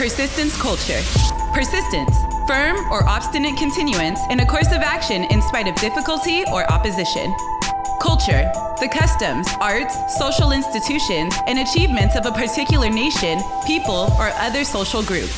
Persistence culture. Persistence, firm or obstinate continuance in a course of action in spite of difficulty or opposition. Culture, the customs, arts, social institutions, and achievements of a particular nation, people, or other social group.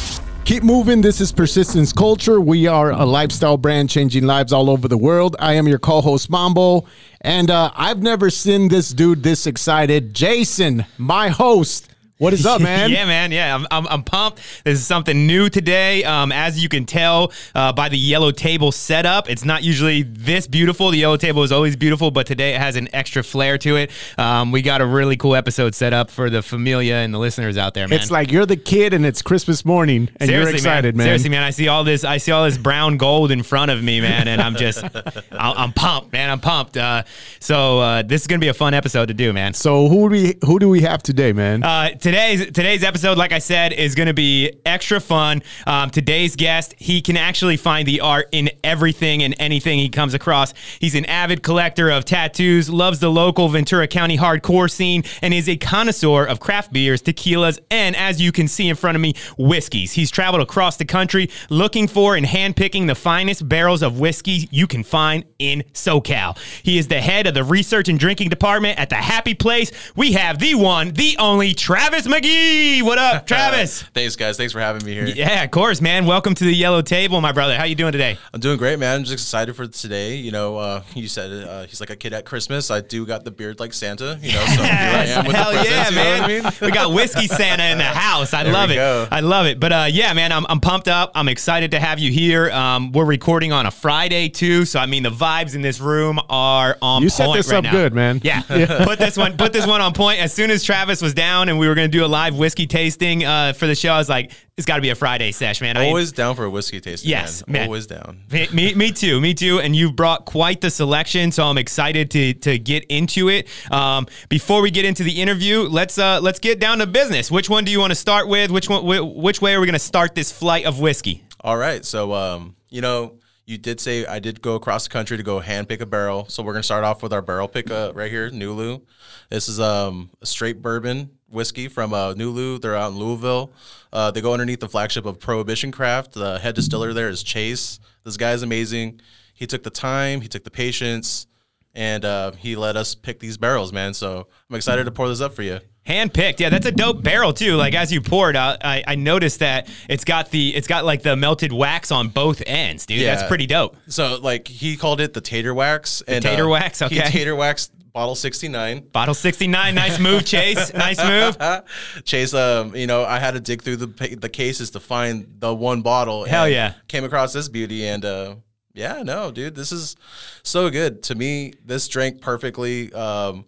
Keep moving. This is Persistence Culture. We are a lifestyle brand changing lives all over the world. I am your co host, Mambo. And uh, I've never seen this dude this excited. Jason, my host. What is up, man? yeah, man. Yeah, I'm, I'm, I'm, pumped. This is something new today. Um, as you can tell uh, by the yellow table setup, it's not usually this beautiful. The yellow table is always beautiful, but today it has an extra flair to it. Um, we got a really cool episode set up for the familia and the listeners out there, man. It's like you're the kid and it's Christmas morning and Seriously, you're excited, man. Seriously, man. I see all this. I see all this brown gold in front of me, man, and I'm just, I'm pumped, man. I'm pumped. Uh, so uh, this is gonna be a fun episode to do, man. So who do we who do we have today, man? Uh, today's today's episode, like I said, is going to be extra fun. Um, today's guest, he can actually find the art in everything and anything he comes across. He's an avid collector of tattoos, loves the local Ventura County hardcore scene, and is a connoisseur of craft beers, tequilas, and as you can see in front of me, whiskeys. He's traveled across the country looking for and handpicking the finest barrels of whiskey you can find in SoCal. He is the head of the research and drinking department at the Happy Place. We have the one, the only Travis McGee. What up, Travis? Thanks, guys. Thanks for having me here. Yeah, of course, man. Welcome to the Yellow Table, my brother. How you doing today? I'm doing great, man. I'm just excited for today. You know, uh, you said uh, he's like a kid at Christmas. I do got the beard like Santa. You know, so here I am with Hell the presents. yeah, you know man. what I mean? we got whiskey Santa in the house. I There love it. go. I love it. But uh, yeah, man, I'm, I'm pumped up. I'm excited to have you here. Um, we're recording on a Friday too, so I mean the vibes in this room are on You point set this right up now. good, man. Yeah. put this one put this one on point. As soon as Travis was down and we were going to do a live whiskey tasting uh, for the show, I was like, it's got to be a Friday sesh, man. I- Always down for a whiskey tasting. Yes, man. man. Always down. me, me, too, me too. And you've brought quite the selection, so I'm excited to to get into it. Um, before we get into the interview, let's uh, let's get down to business. Which one do you want to start with? Which one? wh- Which way are we going to start this flight of whiskey? All right. So, um, you know, you did say I did go across the country to go hand pick a barrel. So we're gonna start off with our barrel pick uh, right here, Nulu. This is um, a straight bourbon whiskey from uh, Nulu. They're out in Louisville. Uh, they go underneath the flagship of Prohibition Craft. The head distiller there is Chase. This guy is amazing. He took the time. He took the patience. And uh, he let us pick these barrels, man. So I'm excited to pour this up for you. Hand picked, yeah, that's a dope barrel too. Like as you poured, uh, I, I noticed that it's got the it's got like the melted wax on both ends, dude. That's pretty dope. So like he called it the tater wax. and tater uh, wax, He okay. tater wax bottle 69. Bottle sixty nine, nice move, Chase. Nice move. Chase, um, you know, I had to dig through the the cases to find the one bottle. Hell and yeah. Came across this beauty and uh yeah, no, dude, this is so good. To me, this drank perfectly. Um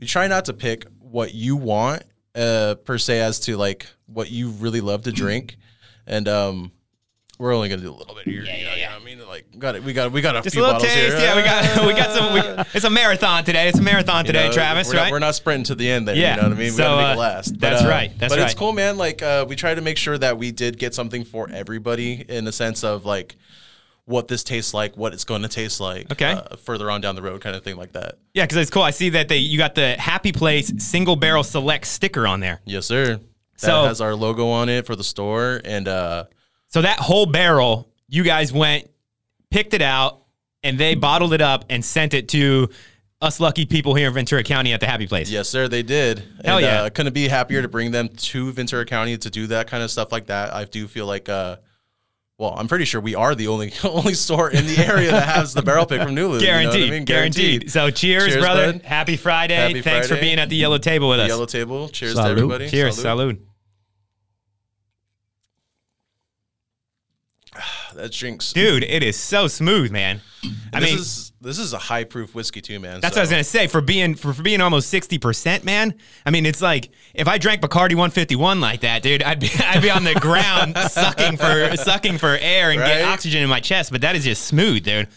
you try not to pick what you want uh per se as to like what you really love to drink. And um we're only gonna do a little bit here. Yeah, yeah, yeah. I mean, like, got it. We got, we got a Just a few little bottles taste. here. Yeah, we got we got some. We, it's a marathon today. It's a marathon You today, know, Travis. we're right? Not, we're not sprinting to the end there. Yeah. You know what I mean? We So, gotta make uh, it last. that's right, that's right. but it's cool, man. Like uh, we try to make sure that we did get something for everybody in the sense of like what this tastes like, what it's going to taste like. Okay. Uh, further on down the road, kind of thing like that. Yeah, because it's cool. I see that they you got the Happy Place single barrel select sticker on there. Yes, sir. That So- has our logo on it for the store, and uh, So that whole barrel, you guys went, picked it out, and they bottled it up and sent it to us lucky people here in Ventura County at the Happy Place. yes, sir, they did. Hell and, yeah. Uh, couldn't be happier to bring them to Ventura County to do that kind of stuff like that. I do feel like. Uh, well, I'm pretty sure we are the only only store in the area that has the barrel pick from Nulu. you know I Guaranteed, mean? guaranteed. So cheers, Cheers, brother. bud. Happy Friday. Happy Thanks for being at the yellow table with us. Yellow table. Cheers Salud. to everybody. Cheers, Salud. salud. That drinks, Dude, it is so smooth, man. I this mean, is this is a high proof whiskey too, man. That's so. what I was gonna say. For being for, for being almost sixty percent, man. I mean, it's like if I drank Bacardi one fifty one like that, dude, I'd be I'd be on the ground sucking for sucking for air and get oxygen in my chest. But that is just smooth, dude.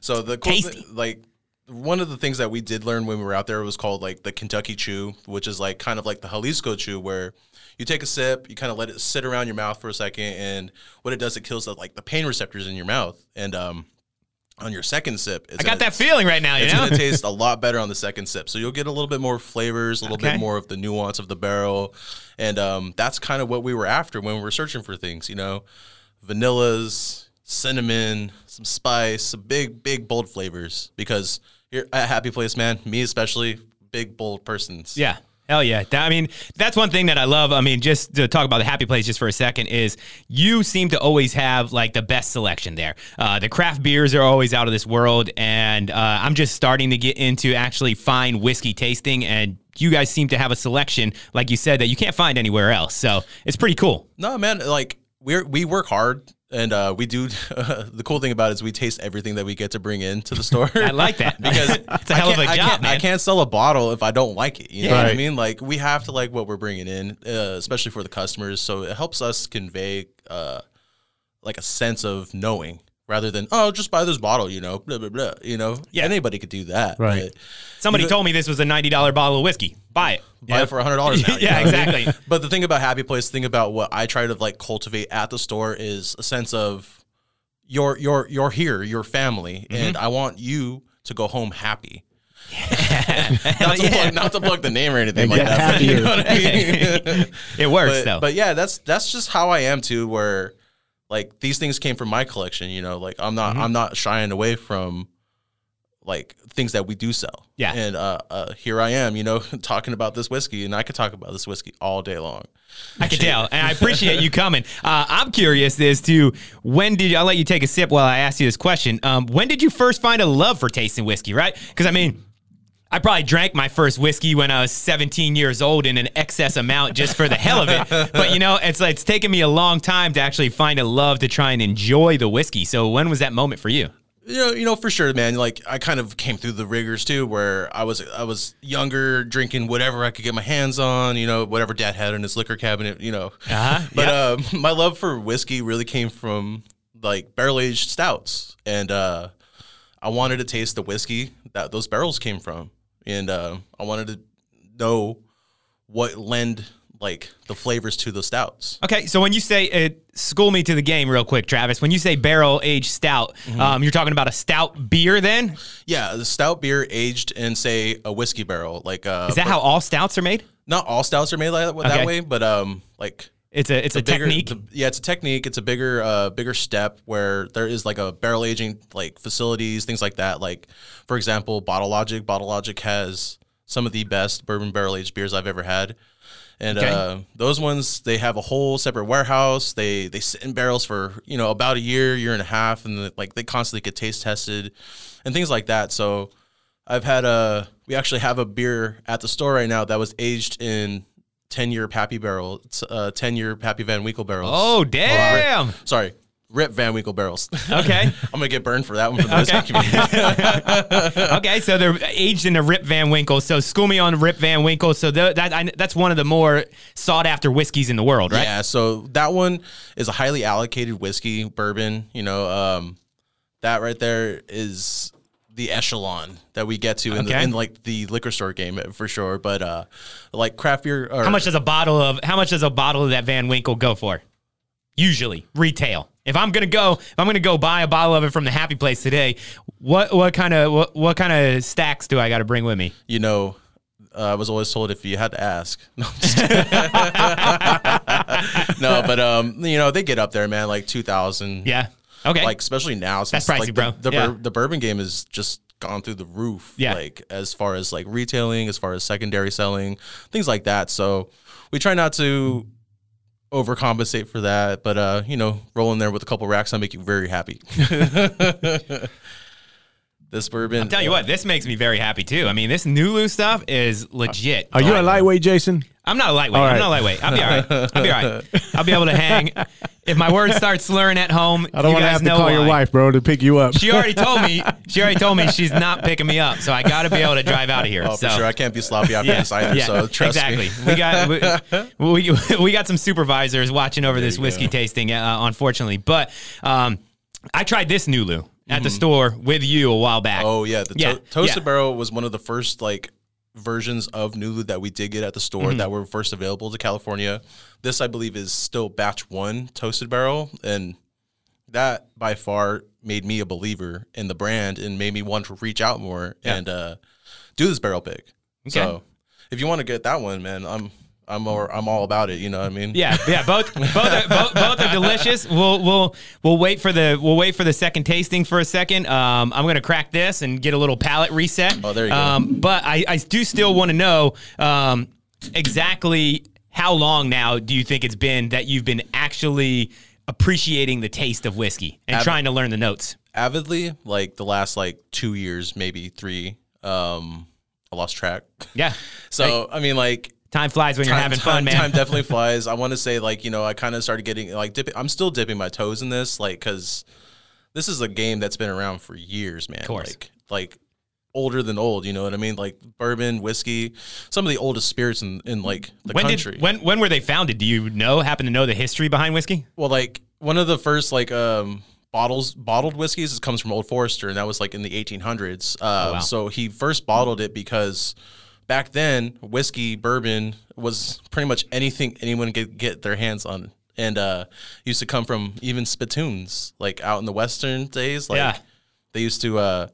So the cool Tasty. thi- like one of the things that we did learn when we were out there was called like the Kentucky Chew, which is like kind of like the Jalisco Chew, where you take a sip, you kind of let it sit around your mouth for a second, and what it does, it kills the, like the pain receptors in your mouth. And um, on your second sip, it's I got that feeling right now. You It's know, gonna taste a lot better on the second sip. So you'll get a little bit more flavors, a little Okay. bit more of the nuance of the barrel, and um, that's kind of what we were after when we were searching for things. You know, vanillas, cinnamon, some spice, some big, big, bold flavors. Because here at a Happy Place, man, me especially, big, bold persons. Yeah. Hell yeah. I mean, that's one thing that I love. I mean, just to talk about the happy place just for a second is you seem to always have like the best selection there. Uh, the craft beers are always out of this world. And uh, I'm just starting to get into actually fine whiskey tasting. And you guys seem to have a selection, like you said, that you can't find anywhere else. So it's pretty cool. No, man, like we're we work hard. And uh, we do. the cool thing about it is we taste everything that we get to bring into the store. I like that. because it's a hell of a I job, can't, man. I can't sell a bottle if I don't like it. You know what I mean? Like we have to like what we're bringing in, uh, especially for the customers. So it helps us convey uh, like a sense of knowing rather than oh just buy this bottle. You know, blah blah blah. You know, Yeah. anybody could do that. Right. but Somebody you know- told me this was a $90 bottle of whiskey. Buy it. buy it for hundred dollars now. you Yeah, exactly. But the thing about Happy Place, the thing about what I try to like cultivate at the store is a sense of you're you're you're here, your family, Mm-hmm. and I want you to go home happy. Hell not, to yeah. plug, not to plug the name or anything like that. you know I mean? It works, but, though. but yeah, that's that's just how I am too. Where like these things came from my collection. You know, like I'm not Mm-hmm. I'm not shying away from like things that we do sell. Yeah. and uh, uh, here I am. You know, talking about this whiskey, and I could talk about this whiskey all day long. I can tell, and I appreciate you coming. Uh, I'm curious as to when did I'll let you take a sip while I ask you this question. Um, when did you first find a love for tasting whiskey? Right? Because I mean. I probably drank my first whiskey when I was 17 years old in an excess amount just for the hell of it. But you know, it's like it's taken me a long time to actually find a love to try and enjoy the whiskey. So when was that moment for you? You know, you know for sure, man. Like I kind of came through the rigors too, where I was I was younger, drinking whatever I could get my hands on. You know, whatever Dad had in his liquor cabinet. You know, Uh-huh, but yeah. um, my love for whiskey really came from like barrel aged stouts, and uh, I wanted to taste the whiskey that those barrels came from, and uh, I wanted to know what lend like the flavors to the stouts. Okay, so when you say uh, school me to the game real quick, Travis. When you say barrel aged stout, Mm-hmm. um, you're talking about a stout beer. Then Yeah, the stout beer aged in say a whiskey barrel, like uh, is that how all stouts are made? not all stouts are made like that, Okay. that way, but um, like It's a it's a bigger, technique. the- yeah, it's a technique. It's a bigger, uh, bigger step where there is like a barrel aging like facilities, things like that. Like for example, Bottle Logic. Bottle Logic has some of the best bourbon barrel aged beers I've ever had. And Okay. uh, those ones, they have a whole separate warehouse. They they sit in barrels for you know about a year, year and a half, and the, like they constantly get taste tested and things like that. So I've had a we actually have a beer at the store right now that was aged in ten year Pappy barrel. Uh ten year Pappy Van Winkle barrels. oh damn! sorry, Rip Van Winkle barrels. Okay. I'm gonna get burned for that one from the Okay. okay, so they're aged in a Rip Van Winkle. So school me on Rip Van Winkle. So that I, that's one of the more sought after whiskeys in the world, right? Yeah, so that one is a highly allocated whiskey bourbon. You know, um, that right there is the echelon that we get to in, the, in like the liquor store game for sure. But uh, like craft beer, or How much does a bottle of how much does a bottle of that Van Winkle go for? Usually retail. If I'm gonna go, if I'm gonna go buy a bottle of it from the Happy Place today, what what kind of what, what kind of stacks do I got to bring with me? you know, uh, I was always told if you had to ask. No, no, but um, you know, they get up there, man, like two thousand. Yeah. Okay. Like especially now, since pricey, like, bro. The, the, Yeah. bur- the bourbon game is just gone through the roof. Yeah. Like as far as like retailing, as far as secondary selling, things like that. So we try not to overcompensate for that, but uh, you know, roll in there with a couple racks, I make you very happy. this bourbon. I'll tell you what, this makes me very happy too. I mean, this Nulu stuff is legit. Are you a lightweight, Jason? I'm not a lightweight. All I'm right. not lightweight. I'll be all right. I'll be all right. I'll be able to hang. If my words start slurring at home, I don't want to have to know call your why. wife, bro, to pick you up. She already told me. She already told me she's not picking me up. So I got to be able to drive out of here. Oh, so. for sure. I can't be sloppy after this either. So trust exactly. me. we got we, we, we got some supervisors watching over this whiskey go. tasting, uh, unfortunately. But um, I tried this Nulu at the store with you a while back. Mm-hmm. Oh yeah, the Yeah, to- toasted yeah. barrel was one of the first like versions of Nulu that we did get at the store Mm-hmm. that were first available to California. This I believe is still batch one toasted barrel, and that by far made me a believer in the brand and made me want to reach out more Yeah. and uh, do this barrel pick. Okay. So if you want to get that one, man, I'm I'm more, I'm all about it. You know what I mean? Yeah, yeah. Both both are, both, both are delicious. We'll we'll we'll wait for the we'll wait for the second tasting for a second. Um, I'm gonna crack this and get a little palate reset. Oh, there you go. Um, but I, I do still want to know um, exactly how long now do you think it's been that you've been actually appreciating the taste of whiskey and trying to learn the notes. Avidly, like the last like two years, maybe three. Um, I lost track. Yeah. So I mean, like Time flies when you're time, having time, fun, man. Time definitely flies. I want to say like you know I kind of started getting like dipping. I'm still dipping my toes in this like because this is a game that's been around for years, man. Of course. like like older than old. You know what I mean? Like bourbon, whiskey, some of the oldest spirits in, in like the when country. did when when were they founded? Do you know? Happen to know the history behind whiskey? well, like one of the first like um bottles bottled whiskeys comes from Old Forester, and that was like in the 1800s. Uh, wow. So he first bottled it because back then whiskey bourbon was pretty much anything anyone could get their hands on and uh used to come from even spittoons like out in the western days like Yeah. they used to uh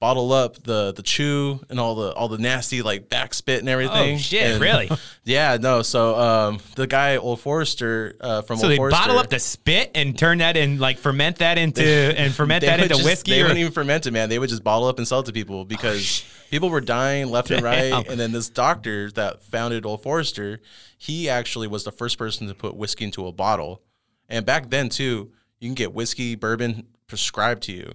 bottle up the the chew and all the all the nasty like back spit and everything Oh shit! And- really? yeah no so um the guy old forester uh from So old they forester bottle up the spit and turn that and like ferment that into and ferment that into just- whiskey. They or, wouldn't even ferment it, man. They would just bottle up and sell it to people because people were dying left and right. And then this doctor that founded Old Forester, he actually was the first person to put whiskey into a bottle. And back then too, you can get whiskey, bourbon prescribed to you.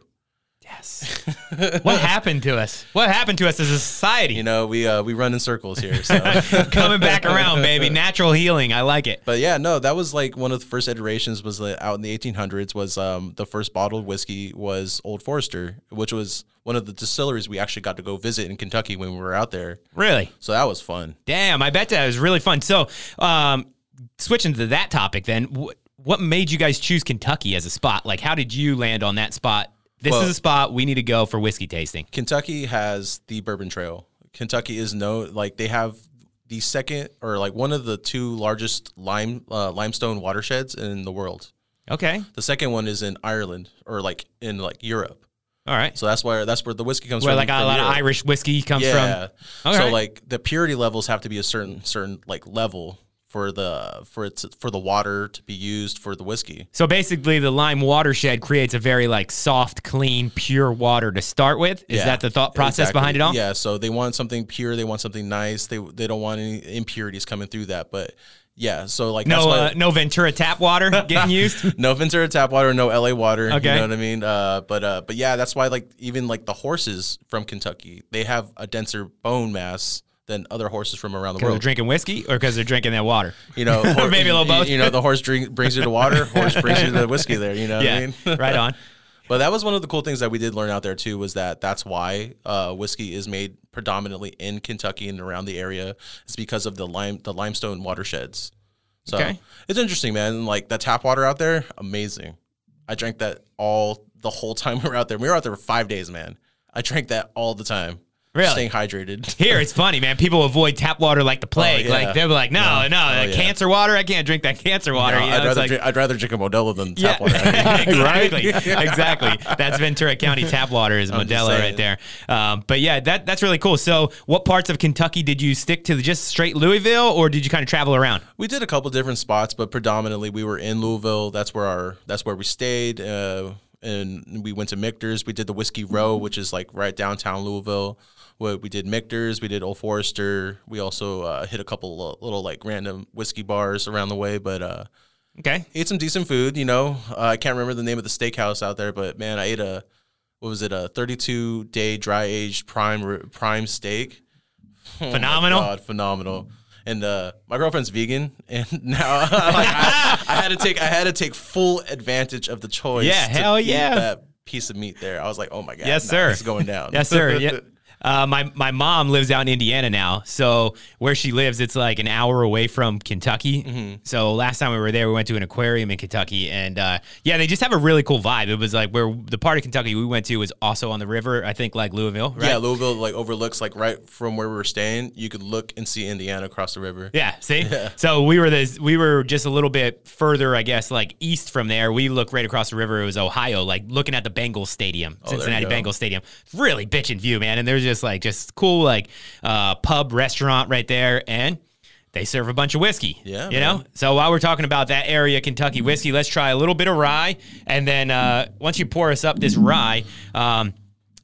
Yes. what happened to us? What happened to us as a society? You know, we uh, we run in circles here. So. Coming back around, baby. Natural healing. I like it. But yeah, no, that was like one of the first iterations. Was out in the 1800s. Was um, the first bottled whiskey was Old Forester, which was one of the distilleries we actually got to go visit in Kentucky when we were out there. Really? So that was fun. Damn, I bet that was really fun. So, um, switching to that topic, then, wh- what made you guys choose Kentucky as a spot? Like, how did you land on that spot? This Well- is a spot we need to go for whiskey tasting. Kentucky has the Bourbon Trail. Kentucky is no like they have the second or like one of the two largest lime uh, limestone watersheds in the world. Okay. The second one is in Ireland or like in like Europe. All right. So that's where that's where the whiskey comes from. Where from. like a lot of Irish whiskey comes yeah. from. so Alright. like the purity levels have to be a certain certain like level for the for its for the water to be used for the whiskey. So basically, the lime watershed creates a very like soft, clean, pure water to start with. Is Yeah, that the thought process exactly. behind it all? Yeah, so they want something pure, they want something nice. They they don't want any impurities coming through that. But yeah, so like that's No, why uh, no Ventura tap water getting used. no Ventura tap water, no LA water. Okay. You know what I mean? Uh, but uh, but yeah, that's why like even like the horses from Kentucky, they have a denser bone mass than other horses from around the Because they're world. drinking whiskey or because they're drinking that water? You know, Or maybe a little both. You know, the horse drink brings you to water, horse brings you the whiskey. There, you know what I yeah, mean? right on. But that was one of the cool things that we did learn out there too was that that's why uh, whiskey is made predominantly in Kentucky and around the area. It's because of the lime the limestone watersheds. So Okay. it's interesting, man. Like that tap water out there, amazing. I drank that all the whole time we were out there. We were out there for five days, man. I drank that all the time. Really? Staying hydrated. Here, it's funny, man. People avoid tap water like the plague. Oh, yeah. Like they're like, no, no, Oh, yeah. cancer water. I can't drink that cancer water. No, you know, I'd, rather like- drink, I'd rather drink a Modelo than tap Yeah, water. Exactly, exactly. That's Ventura County tap water is Modelo right there. Um, but yeah, that that's really cool. So, what parts of Kentucky did you stick to? Just straight Louisville, or did you kind of travel around? We did a couple different spots, but predominantly we were in Louisville. That's where our that's where we stayed. Uh, and we went to Michter's. We did the Whiskey Row, which is like right downtown Louisville. We, we did Michter's. We did Old Forester. We also uh, hit a couple little like random whiskey bars around the way, but uh, Okay, ate some decent food. You know, uh, I can't remember the name of the steakhouse out there, but man, I ate a what was it a 32 day dry aged prime prime steak. Oh Phenomenal. God, phenomenal. And uh, my girlfriend's vegan, and now like, I, I had to take I had to take full advantage of the choice. Yeah, hell yeah. that piece of meat there. I was like, oh my god, Yes, nah, sir. it's going down. yes, sir. Yeah. Uh, my my mom lives out in Indiana now, so where she lives, it's like an hour away from Kentucky. Mm-hmm. So last time we were there, we went to an aquarium in Kentucky, and uh, yeah, they just have a really cool vibe. It was like where the part of Kentucky we went to was also on the river. I think like Louisville, right? Yeah, Louisville like overlooks like right from where we were staying. You could look and see Indiana across the river. Yeah, see? So we were this we were just a little bit further, I guess, like east from there. We look right across the river. It was Ohio, like looking at the Bengals stadium, Oh, Cincinnati. Bengals stadium. Really bitchin' view, man. And there's just like just cool like uh pub restaurant right there and they serve a bunch of whiskey. Yeah, You man. know? So while we're talking about that area, Kentucky whiskey, let's try a little bit of rye. And then uh once you pour us up this rye, um,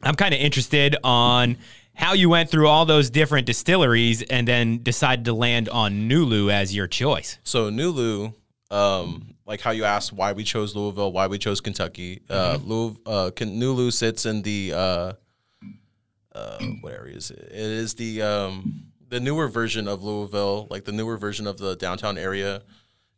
I'm kind of interested on how you went through all those different distilleries and then decided to land on Nulu as your choice. So Nulu, um, like how you asked why we chose Louisville, why we chose Kentucky. Uh, Mm-hmm. Louis, uh, Nulu sits in the uh, what area is it? It is the um, the newer version of Louisville, like the newer version of the downtown area,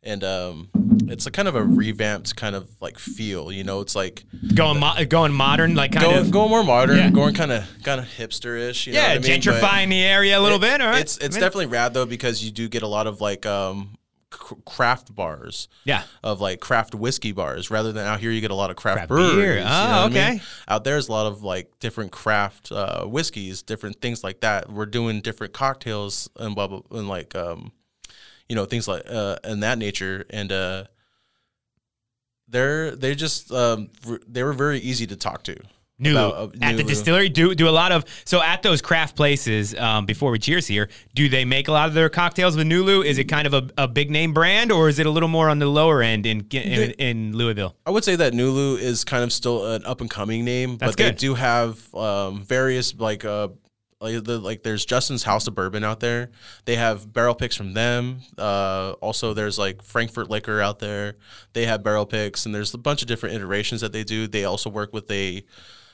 and um, it's a kind of a revamped kind of like feel. You know, it's like Going mo- going modern, like kind going, of going more modern, Yeah. going kind of kind of hipster-ish. You know yeah, what I mean? Gentrifying the area a little bit. All right, It's it's I mean, definitely rad though because you do get a lot of like um craft bars. Yeah. Of like craft whiskey bars rather than out here you get a lot of craft, Craft breweries. beer. you know Oh, I mean? okay. Out there's a lot of like different craft uh, whiskeys, different things like that. We're doing different cocktails and blah blah and like um you know things like uh and that nature and uh they're they just um they were very easy to talk to. Nulu about, uh, at the distillery do do a lot of so at those craft places. Um, before we cheers here, do they make a lot of their cocktails with Nulu? Is it kind of a, a big name brand, or is it a little more on the lower end in in, in Louisville? I would say that Nulu is kind of still an up and coming name, That's but they do have um, various like uh like the like there's Justin's House of Bourbon out there. They have barrel picks from them. Uh, also there's like Frankfort Liquor out there. They have barrel picks and there's a bunch of different iterations that they do. They also work with a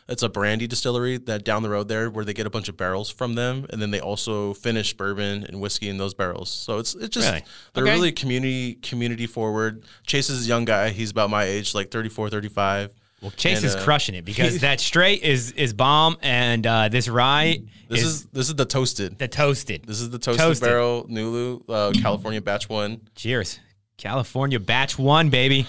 it's a brandy distillery that down the road there where they get a bunch of barrels from them and then they also finish bourbon and whiskey in those barrels. So it's it's just Really? they're Okay. really community community forward. Chase is a young guy. He's about my age, like 34, 35. Well, Chase And, is uh, crushing it because that straight is is bomb, and uh, this rye This is, is this is the toasted. the toasted. This is the toasted, Toasted. barrel Nulu uh, California batch one. Cheers, California Batch One, baby.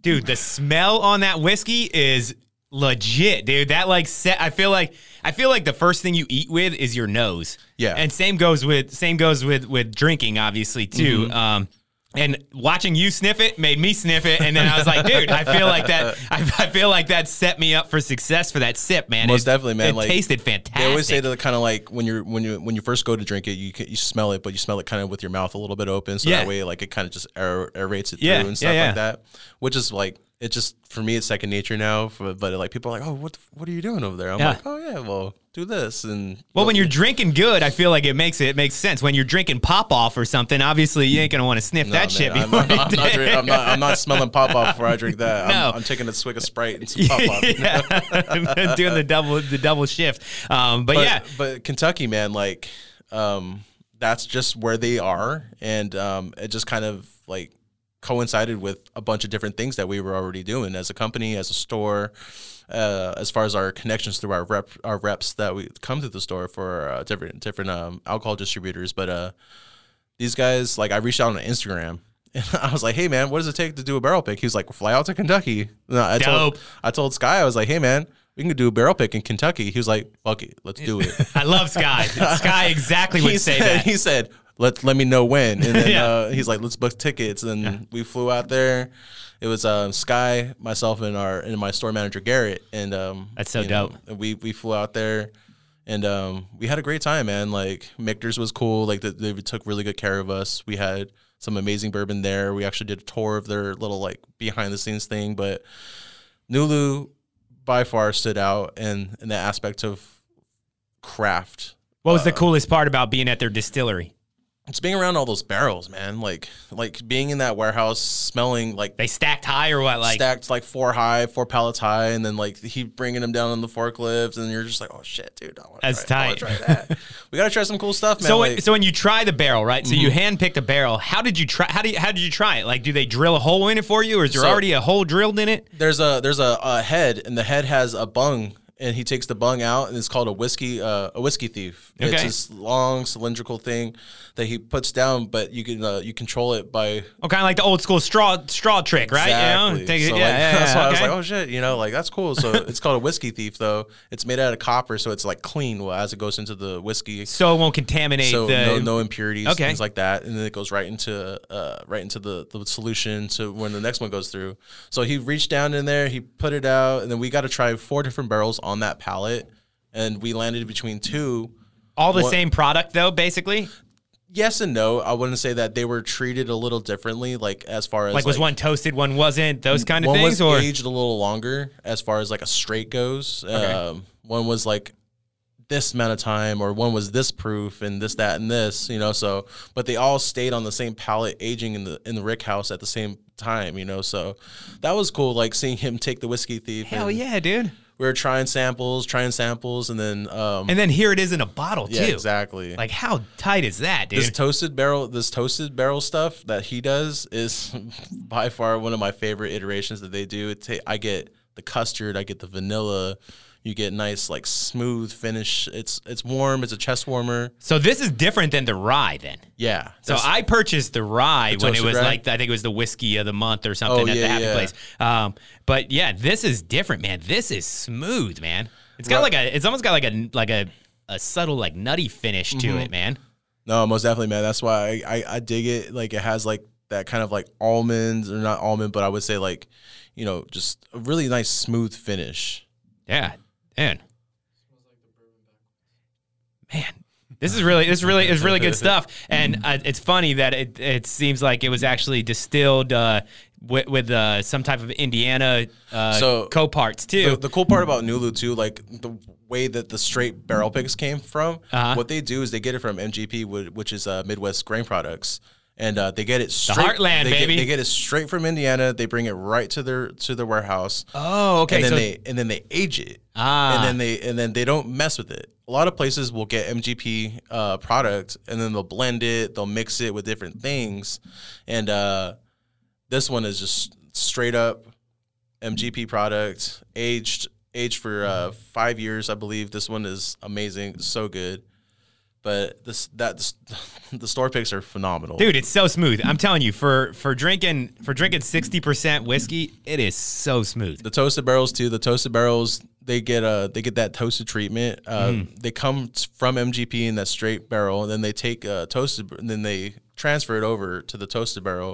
Dude, the smell on that whiskey is legit, dude. That like set. I feel like I feel like the first thing you eat with is your nose. Yeah. and same goes with same goes with with drinking, obviously too. Mm-hmm. Um, and watching you sniff it made me sniff it, and then I was like, dude, I feel like that. I, I feel like that set me up for success for that sip, man. Most It- definitely, man. It like tasted fantastic. They always say that kind of like when you're when you when you first go to drink it, you can, you smell it, but you smell it kind of with your mouth a little bit open, so Yeah. that way like it kind of just aer- aerates it Yeah, through and stuff yeah. like that. Which is like it just for me, it's second nature now. But like people are like, oh, what what are you doing over there? I'm Yeah. like, oh yeah, well, do this and Well, when you're drinking good, I feel like it makes it, it makes sense. When you're drinking Popov or something, obviously you ain't gonna want to sniff No, that man, shit I'm, before I'm, you not, I'm, not, drink. I'm not. I'm not smelling Popov before I drink that. No. I'm, I'm taking a swig of Sprite and some Popov. yeah, doing the double the double shift. Um, but, but, yeah, but Kentucky, man, like, um, that's just where they are, and um, it just kind of like coincided with a bunch of different things that we were already doing as a company, as a store, uh, as far as our connections through our rep, our reps that we come to the store for uh, different different um, alcohol distributors. But uh, these guys, like, I reached out on Instagram. And I was like, "Hey man, what does it take to do a barrel pick?" He was like, "Fly out to Kentucky." No, I Dope. told I told Sky, I was like, "Hey man, we can do a barrel pick in Kentucky." He was like, "Fuck it, let's do it." I love Sky. Sky exactly would he say said, that. He said, "Let let me know when." And then Yeah. uh, he's like, "Let's book tickets." And we flew out there. It was um, Sky, myself, and our and my store manager Garrett. And um, That's so you know, dope. we we flew out there, and um, we had a great time, man. Like Michter's was cool. Like they, they took really good care of us. We had some amazing bourbon there. We actually did a tour of their little like behind the scenes thing, but Nulu by far stood out in in the aspect of craft. What was the coolest part about being at their distillery? It's being around all those barrels, man. Like like being in that warehouse, smelling like They stacked high or what? Like stacked like four high, four pallets high, and then like he bringing them down on the forklift, and you're just like, oh shit, dude, I want to try, try that. we gotta try some cool stuff, man. so, like, when, so when you try the barrel, right? So you Mm-hmm. handpicked a barrel. How did you try? How do you, how did you try it? Like, do they drill a hole in it for you, or is there So- already a hole drilled in it? there's a there's a, a head, and the head has a bung, and he takes the bung out, and it's called a whiskey uh, a whiskey thief. It's this long cylindrical thing that he puts down, but you can uh, you control it by Oh, kind of like the old school straw straw trick, right? You know, Exactly. Take it- So, yeah, like, yeah, that's yeah, why I was like, oh shit, you know, like that's cool. So it's called a whiskey thief, though. It's made out of copper, so it's like clean well, as it goes into the whiskey. so it won't contaminate So the. no, no impurities, Okay. things like that, and then it goes right into uh, right into the, the solution. So when the next one goes through, so he reached down in there, he put it out, and then we got to try four different barrels on that pallet, and we landed between two. all the what- same product though, basically. Yes and no. I wouldn't say that they were treated a little differently, like as far as Like, was one toasted, one wasn't? Those kind of one things, was or aged a little longer as far as like a straight goes. Um, one was like this amount of time, or one was this proof and this, that, and this. You know, so but they all stayed on the same pallet, aging in the in the Rick house at the same time. You know, so that was cool. Like seeing him take the whiskey thief. hell and yeah, dude. We were trying samples, trying samples, and then um, And then here it is in a bottle yeah, too. exactly. Like how tight is that, dude? this toasted barrel this toasted barrel stuff that he does is by far one of my favorite iterations that they do it ta- i get the custard i get the vanilla you get nice like smooth finish it's it's warm it's a chest warmer so this is different than the rye then. yeah So I purchased the rye when it was rye? like I think it was the whiskey of the month or something Oh, at the happy yeah. place. Um, but yeah, this is different, man. This is smooth, man. It's got Right. like a it's almost got like a like a a subtle like nutty finish to Mm-hmm. it, man. no most definitely man that's why I, I i dig it like it has like that kind of like almonds or not almond but i would say like you know just a really nice smooth finish Yeah, man. Man, this is really this really is really good stuff. And uh, it's funny that it it seems like it was actually distilled uh, with, with uh, some type of Indiana uh, So, co-parts too. The, the cool part about Nulu too, like the way that the straight barrel picks came from, Uh-huh. what they do is they get it from MGP, which is uh, Midwest Grain Products, and uh, they get it straight. heartland, they get- baby. they get it straight from Indiana. They bring it right to their to their warehouse. oh, okay. And then so they and then they age it. Ah. And then they and then they don't mess with it. A lot of places will get MGP uh, product and then they'll blend it, they'll mix it with different things, and uh, this one is just straight up MGP product, aged aged for uh, five years, I believe. This one is amazing, so good. But this that the store picks are phenomenal. Dude, it's so smooth. I'm telling you, for for drinking for drinking 60% whiskey, it is so smooth. the toasted barrels too. The toasted barrels they get uh they get that toasted treatment. Uh, Mm. They come from MGP in that straight barrel, and then they take uh, toasted, and then they transfer it over to the toasted barrel,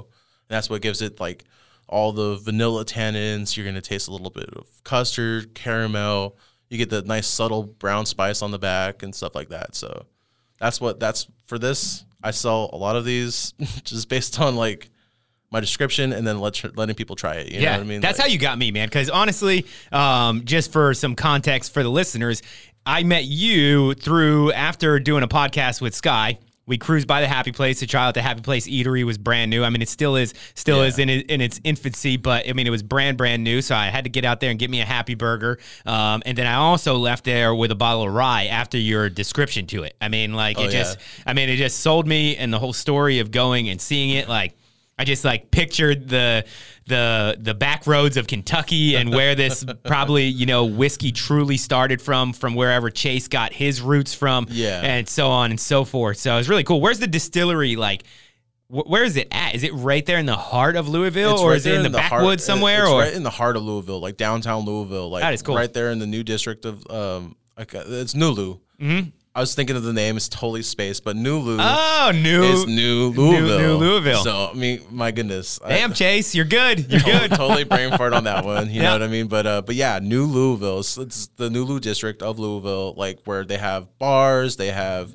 and that's what gives it like all the vanilla tannins. You're gonna taste a little bit of custard, caramel. You get the nice subtle brown spice on the back and stuff like that. So that's what that's for this. I sell a lot of these just based on like my description and then let, letting people try it. You know yeah, what I mean? that's Like- how you got me, man. Because honestly, um, just for some context for the listeners, I met you through after doing a podcast with Sky. We cruised by the Happy Place to try out the Happy Place Eatery. Was brand new. I mean, it still is, still Yeah. is in in its infancy, but I mean, it was brand brand new. So I had to get out there and get me a Happy Burger. Um, and then I also left there with a bottle of rye after your description to it. I mean, like Oh, it just, yeah. I mean, it just sold me and the whole story of going and seeing it. Like I just like pictured the the the back roads of Kentucky and where this probably you know whiskey truly started from, from wherever Chase got his roots from, Yeah. and so on and so forth. So it's really cool. Where's the distillery? Like, where is it at? Is it right there in the heart of Louisville, It's or right is it in the, heart- backwoods somewhere? It's or right in the heart of Louisville, like downtown Louisville, like That is cool. right there in the new district of um, it's Nulu. Mm-hmm. I was thinking of the name; it's totally spaced, but Nulu oh, new. is New Louisville. New Louisville. So I mean, my goodness, I- Damn, Chase, you're good. You're good. totally brain fart on that one. You Yeah. know what I mean? But uh, but yeah, New Louisville. It's, it's the New Lou district of Louisville, like where they have bars, they have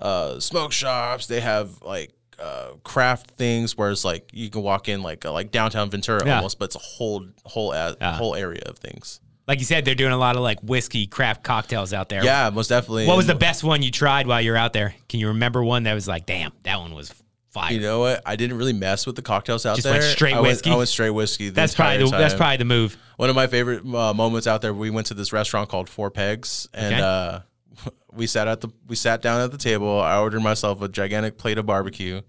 uh, smoke shops, they have like uh, craft things. Where it's like you can walk in like uh, like downtown Ventura Yeah. almost, but it's a whole whole a- Yeah. whole area of things. Like you said, they're doing a lot of like whiskey craft cocktails out there. Yeah, most definitely. What was the best one you tried while you're out there? Can you remember one that was like, damn, that one was fire. You know what? I didn't really mess with the cocktails out Just there. went straight I whiskey? Went, I went straight whiskey. that's probably the, entire that's probably the move. One of my favorite uh, moments out there. We went to this restaurant called Four Pegs, and Okay. uh, we sat at the we sat down at the table. I ordered myself a gigantic plate of barbecue.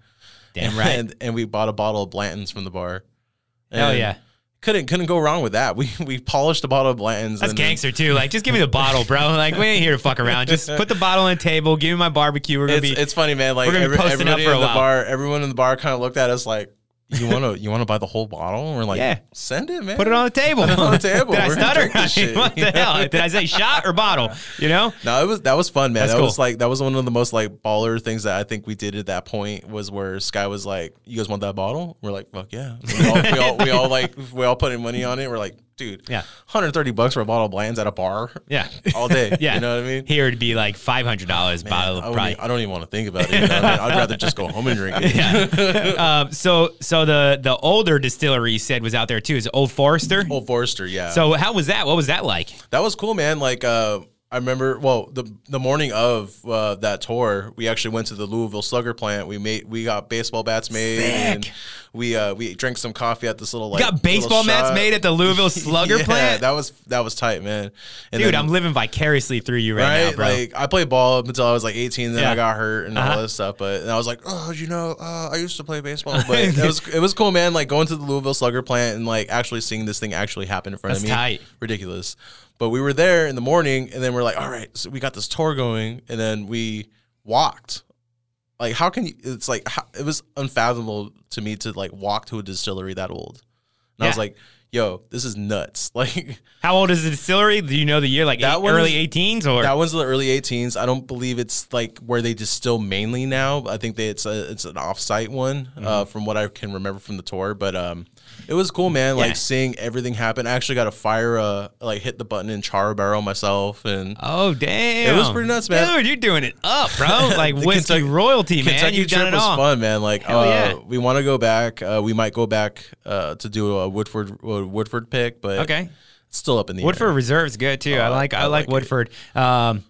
Damn right. And, and we bought a bottle of Blanton's from the bar. Hell yeah. Couldn't couldn't go wrong with that. We we polished a bottle of Blanton's. That's and then- gangster too. Like, just give me the bottle, bro. Like, we ain't here to fuck around. Just put the bottle on the table. Give me my barbecue. We're gonna It's, be. it's funny, man. Like we're gonna be every, everybody in the bar, everyone in the bar kind of looked at us like, "You want to you want to buy the whole bottle?" And we're like, Yeah. send it, man. Put it on the table. Put it on the table. Did I stutter? drink this shit. what the hell? Did I say shot or bottle? You know? No, it was that was fun, man. That's that cool. was like that was one of the most like baller things that I think we did at that point was where Sky was like, "You guys want that bottle?" We're like, "Fuck yeah!" We all, we all, we all like we all put in money on it. We're like, "Dude, Yeah. 130 bucks for a bottle of Bland's at a bar, Yeah. all day." Yeah. you know what I mean? Here it'd be like five hundred dollars bottle I, probably. I don't even want to think about it. You know I mean? I'd rather just go home and drink it. Yeah. um, so so the the older distillery you said was out there too. Is it Old Forester? Old Forester, yeah. So how was that? What was that like? That was cool, man. Like, uh, I remember. Well, the the morning of uh, that tour, we actually went to the Louisville Slugger plant. We made we got baseball bats made, and we uh, we drank some coffee at this little like got baseball mats shop. made at the Louisville Slugger yeah, plant? That was that was tight, man. And Dude, then- I'm living vicariously through you right, now, bro. Like I played ball up until I was like 18, then Yeah. I got hurt and Uh-huh. all this stuff. But and I was like, oh, you know, uh, I used to play baseball. But it was it was cool, man. Like going to the Louisville Slugger plant and like actually seeing this thing actually happen in front of me. tight. Ridiculous. But we were there in the morning, and then we're like, all right, so we got this tour going, and then we walked. Like, how can you? It's like how, it was unfathomable to me to like walk to a distillery that old. And I was like, yo, this is nuts. Like. How old is the distillery? Do you know the year? Like That eight, one's- early 18s or That was the early 18s. I don't believe it's like where they distill mainly now. I think they, it's a, it's an offsite one Mm-hmm. uh, from what I can remember from the tour. But um, it was cool, man. Yeah. Like seeing everything happen. I actually got to fire uh like hit the button in char barrel myself and. Oh damn! It was pretty nuts, man. Dude, you're doing it up, bro. Like whiskey Kentucky- royalty, man. Kentucky You've done it was all. fun, man. Like, uh, yeah. we want to go back. Uh, we might go back uh, to do a Woodford Woodford pick, but Okay. it's still up in the Woodford air. Reserve's good too. I Oh, like I, I like, like. Woodford. Um,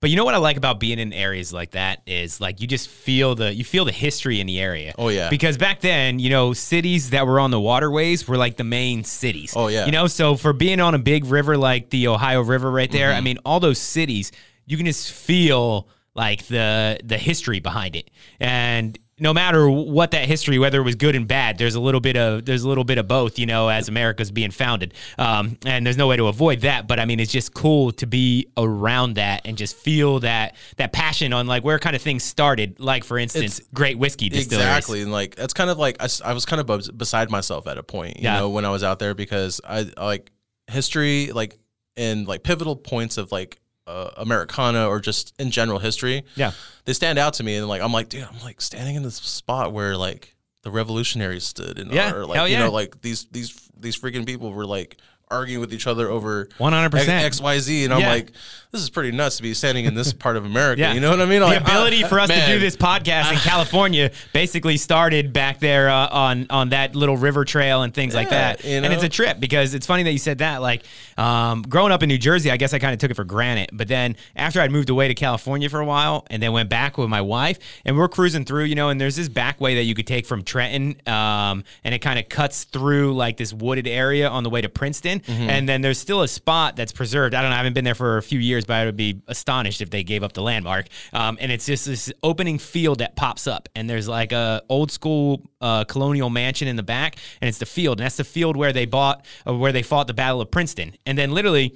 but you know what I like about being in areas like that is like you just feel the you feel the history in the area. Oh, yeah. Because back then, you know, cities that were on the waterways were like the main cities. Oh, yeah. You know, so for being on a big river like the Ohio River right there, Mm-hmm. I mean, all those cities, you can just feel like the the history behind it. And no matter what that history, whether it was good and bad, there's a little bit of there's a little bit of both, you know, as America's being founded. Um, and there's no way to avoid that. But I mean, it's just cool to be around that and just feel that that passion on like where kind of things started. Like for instance, great whiskey distilleries. Exactly, and like that's kind of like I was kind of bes- beside myself at a point, you Yeah. know, when I was out there because I I like history, like and like pivotal points of like uh, Americana or just in general history. Yeah. they stand out to me, and like I'm like, dude, I'm like standing in this spot where like the revolutionaries stood, and Yeah, or like you yeah. know, like these these these freaking people were like arguing with each other over 100%. X Y Z, and I'm Yeah. like, this is pretty nuts to be standing in this part of America. Yeah. You know what I mean? The ability I- for us to do this podcast in California basically started back there uh, on on that little river trail and things like that. you And it's a trip because it's funny that you said that. Like um, growing up in New Jersey, I guess I kind of took it for granted. But then after I'd moved away to California for a while and then went back with my wife, and we're cruising through, you know, and there's this back way that you could take from Trenton, um, and it kind of cuts through like this wooded area on the way to Princeton, Mm-hmm. and then there's still a spot that's preserved. I don't know, I haven't been there for a few years, but I would be astonished if they gave up the landmark. Um, and it's just this opening field that pops up, and there's like a old school uh, colonial mansion in the back, and it's the field, and that's the field where they bought, uh, where they fought the Battle of Princeton, and then literally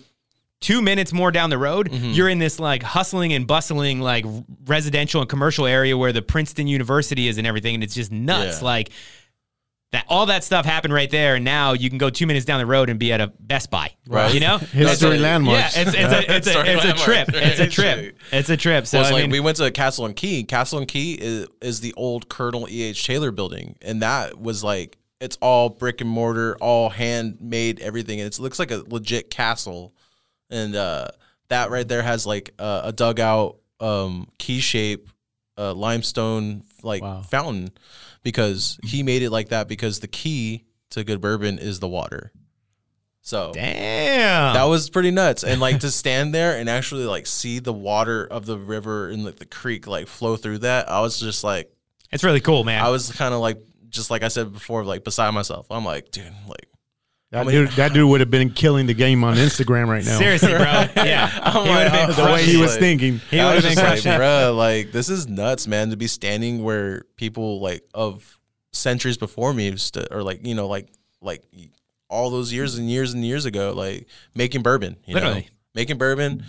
two minutes more down the road, Mm-hmm. you're in this like hustling and bustling like residential and commercial area where the Princeton University is and everything, and it's just nuts. Yeah. Like that, all that stuff happened right there, and now you can go two minutes down the road and be at a Best Buy, Right. You know, History yeah, landmarks. it's it's a it's a, it's a trip. It's a trip. It's a trip. So Well, it's I like mean, we went to Castle and Key. Castle and Key is, is the old Colonel E. H. Taylor building, and that was like it's all brick and mortar, all handmade, everything, and it looks like a legit castle. And uh, that right there has like uh, a dugout, um, key shape, uh, limestone like Wow. fountain, because he made it like that because the key to good bourbon is the water. So damn. that was pretty nuts. And like to stand there and actually like see the water of the river and like the creek like flow through that, I was just like, It's really cool, man. I was kind of like, just like I said before, like beside myself. I'm like, dude, like, That, mean- dude, that dude would have been killing the game on Instagram right now. Seriously, bro. Yeah. I'm He oh would have like, been oh, the way he was. Like- thinking. He would was have been just like, crushing it. bruh, like this is nuts, man. To be standing where people like of centuries before me, stood, or like you know, like like all those years and years and years ago, like making bourbon, you know, Literally. making bourbon,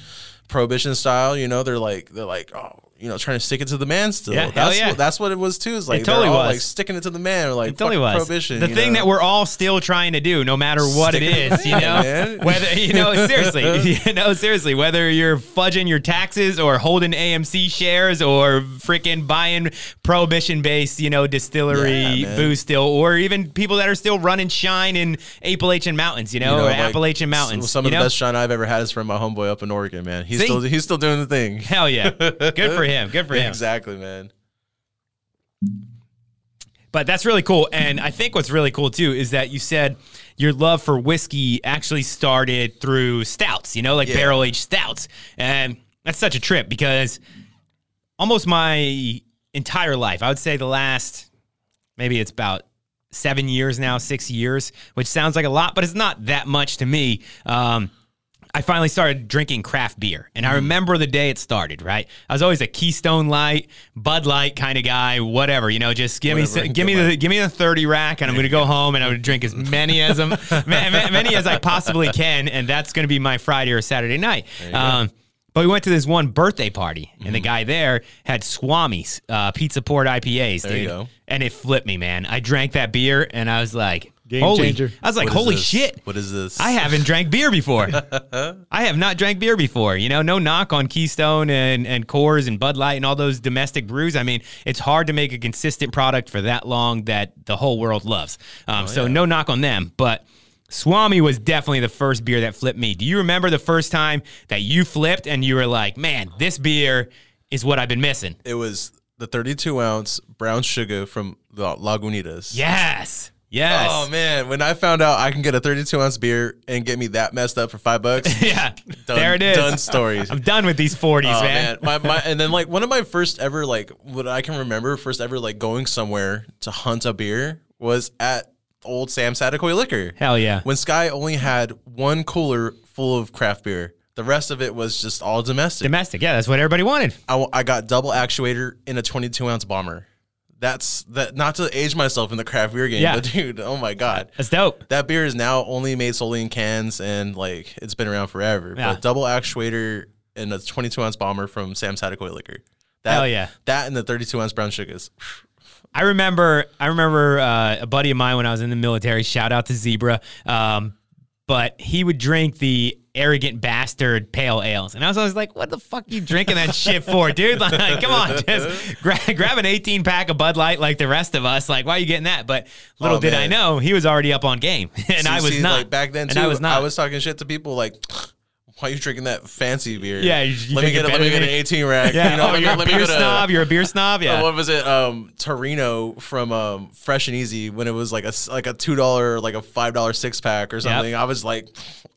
prohibition style. You know, they're like they're like oh. You know, trying to stick it to the man still. Yeah, that's yeah. what that's what it was too. Is like totally was. like sticking it to the man, or like It totally was. prohibition. the thing know? that we're all still trying to do, no matter what Stick it it is, you know, whether you know, seriously, you know, seriously, whether you're fudging your taxes or holding AMC shares or freaking buying prohibition-based, you know, distillery Yeah, booze still, or even people that are still running shine in Appalachian Mountains, you know, You know, or like, Appalachian Mountains. Some of the know? best shine I've ever had is from my homeboy up in Oregon, man. He's See? still he's still doing the thing. Hell yeah, good for him, good for him. Exactly, man. But that's really cool. And I think what's really cool too is that you said your love for whiskey actually started through stouts, you know, like Yeah. barrel aged stouts. And that's such a trip because almost my entire life, I would say the last, maybe it's about seven years now, six years, which sounds like a lot, but it's not that much to me. Um, I finally started drinking craft beer. And Mm-hmm. I remember the day it started, right? I was always a Keystone Light, Bud Light kind of guy, whatever, you know, just give Whatever, me give me the give me the 30 rack and I'm going to go home and I would drink as many as ma- many as I possibly can and that's going to be my Friday or Saturday night. Um but we went to this one birthday party, and the Mm-hmm. guy there had Swami's uh, Pizza Port IPAs, There dude. you go. And it flipped me, man. I drank that beer, and I was like, Game "Holy!" changer. I was like, What is "Holy this? shit!" What is this? I haven't drank beer before. I have not drank beer before. You know, no knock on Keystone and, and Coors and Bud Light and all those domestic brews. I mean, it's hard to make a consistent product for that long that the whole world loves. Um, so no knock on them, but. Swami was definitely the first beer that flipped me. Do you remember the first time that you flipped and you were like, man, this beer is what I've been missing? It was the 32 ounce brown sugar from the Lagunitas. Yes. Yes. Oh man, when I found out I can get a 32 ounce beer and get me that messed up for five bucks, yeah. done, there it is. Done stories. I'm done with these 40s, Oh, man. man. My, my, and then like one of my first ever like what I can remember first ever like going somewhere to hunt a beer was at old Sam Saticoy Liquor. Hell yeah. When Sky only had one cooler full of craft beer. The rest of it was just all domestic. Domestic. Yeah, that's what everybody wanted. I, I got double actuator in a 22 ounce bomber. That's that. Not to age myself in the craft beer game, Yeah. but dude, oh my god, That's dope. that beer is now only made solely in cans and like it's been around forever. Yeah. But double actuator in a 22 ounce bomber from Sam Saticoy Liquor. That, Hell yeah. That and the 32 ounce brown sugars. I remember I remember uh, a buddy of mine when I was in the military. Shout out to Zebra. Um, but he would drink the arrogant bastard pale ales, and I was always like, "What the fuck you drinking that shit for, dude? Like, come on, just gra- grab an 18 pack of Bud Light like the rest of us. Like, why are you getting that?" But little Oh, did I know he was already up on game, and See- I was see, not. Like back then too. and I was not. I was talking shit to people like, "Why are you drinking that fancy beer?" Yeah, you- you let me get a, let me get an 18 rack. yeah, you know, oh, you're a beer snob. You're a beer snob. Uh, Yeah, what was it? Um, Torino from um, Fresh and Easy when it was like a like a two dollar like a five dollar six pack or something. I was like,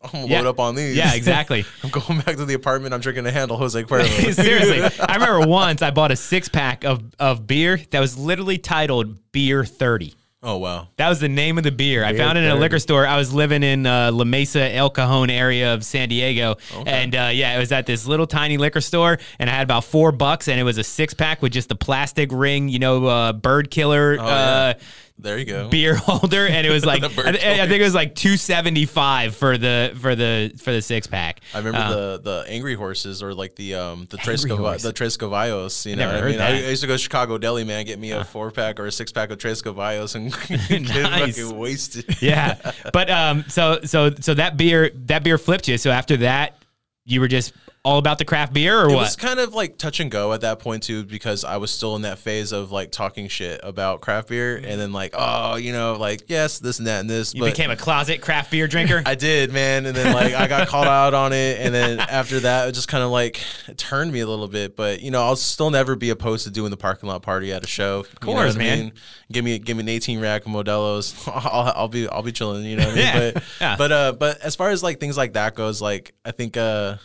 I'm gonna Yeah. load up on these. Yeah, exactly. I'm going back to the apartment. I'm drinking a handle Jose Cuervo. Seriously, I remember once I bought a six pack of of beer that was literally titled Beer Thirty. Oh wow. That was the name of the beer. I found it in a liquor store. I was living in uh, La Mesa, El Cajon area of San Diego, and uh, yeah, it was at this little tiny liquor store, and I had about four bucks, and it was a six pack with just the plastic ring, you know, uh, bird killer. Oh, uh, yeah. There you go. Beer holder, and it was like I, I think it was like two seventy five for the for the for the six pack. I remember Um, the the angry horses or like the um the Tres Angry the Tres Caballos. You know, I mean, I. I used to go to Chicago Deli, man, get me a four pack or a six pack of Tres Caballos and get Nice. fucking wasted. yeah but um so so so that beer that beer flipped you so after that you were just all about the craft beer or It what was kind of like touch and go at that point too, because I was still in that phase of like talking shit about craft beer, and then like, oh, you know, like yes, this and that and this. you became a closet craft beer drinker I did, man, and then like I got called out on it, and then after that, it just kind of like turned me a little bit. But you know, I'll still never be opposed to doing the parking lot party at a show. Of course, man. Give me give me an eighteen rack of Modelo's. I'll, I'll be I'll be chilling. You know what I mean? Yeah, But yeah. but uh, but as far as like things like that goes, like I think uh.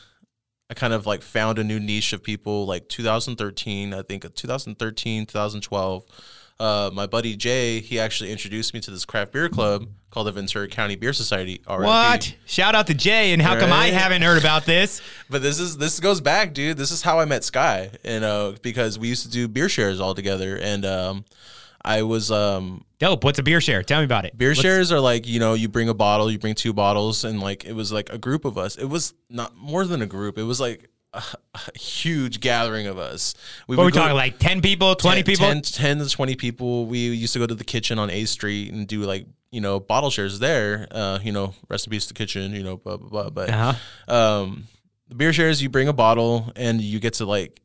I kind of like found a new niche of people like 2013, I think 2013, 2012. Uh, my buddy Jay, he actually introduced me to this craft beer club called the Ventura County Beer Society. RIP. What? Shout out to Jay. And how come I haven't heard about this? But this is this goes back, dude. This is how I met Sky, and uh, because we used to do beer shares all together, and um, I was um, Dope. What's a beer share? Tell me about it. beer What's- shares are like you know you bring a bottle, you bring two bottles, and like it was like a group of us. It was not more than a group. It was like a, a huge gathering of us. We What are we talking like 10 people, 20 10 people? 10, 10 to 20 people. We used to go to the kitchen on A Street and do like, you know, bottle shares there. Uh, you know, in to the kitchen, you know, blah, blah, blah. But Uh-huh. um, the beer shares, you bring a bottle and you get to like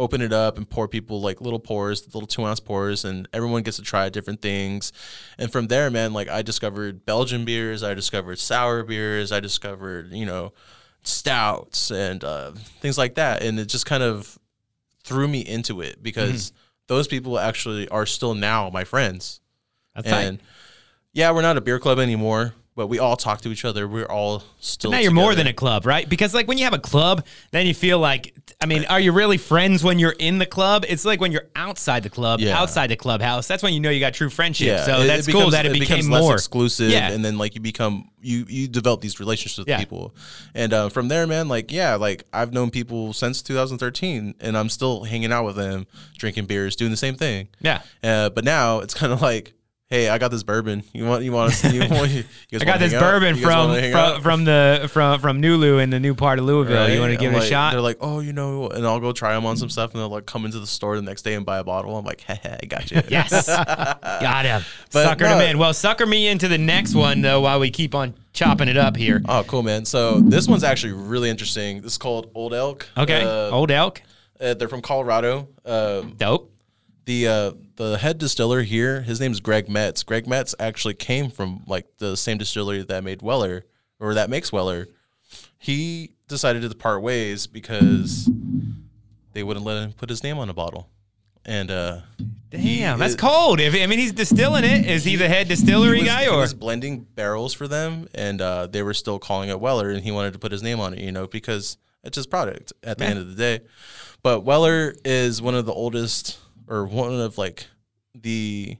open it up and pour people like little pours, little two ounce pours, and everyone gets to try different things. And from there, man, like I discovered Belgian beers, I discovered sour beers, I discovered, you know, stouts and uh, things like that. And it just kind of threw me into it because those people actually are still now my friends. That's tight. And yeah, we're not a beer club anymore, but we all talk to each other. We're all still. now you're more than a club, right? Because like when you have a club, then you feel like I mean, are you really friends when you're in the club? It's like when you're outside the club, Yeah. outside the clubhouse. That's when you know you got true friendship. Yeah, so it- that's it cool that it, became becomes more exclusive, Yeah. and then like you become you you develop these relationships with Yeah. people, and uh, from there, man, like yeah, like I've known people since 2013, and I'm still hanging out with them, drinking beers, doing the same thing. Yeah. Uh, but now it's kind of like, hey, I got this bourbon. You want you want to you want you I got this bourbon from from, from the from from Nulu in the new part of Louisville. Right? You want to give it a shot? They're like, oh, you know, and I'll go try them on some stuff, and they'll like come into the store the next day and buy a bottle. I'm like, hey, I got you. Yes. Got him. But Suckered no. him in. Well, sucker me into the next one, though, while we keep on chopping it up here. Oh, cool, man. So this one's actually really interesting. This is called Old Elk. Okay. Uh, Old elk. uh, they're from Colorado. Um, Dope. The uh, the head distiller here, his name's Greg Metze. Greg Metze actually came from like the same distillery that made Weller or that makes Weller. He decided to part ways because they wouldn't let him put his name on a bottle. And uh, Damn, that's it- cold. If I mean, he's distilling it. Is he the head distillery he was, guy he or? was blending barrels for them, and uh, they were still calling it Weller, and he wanted to put his name on it, you know, because it's his product at the end of the day. But Weller is one of the oldest, or one of like the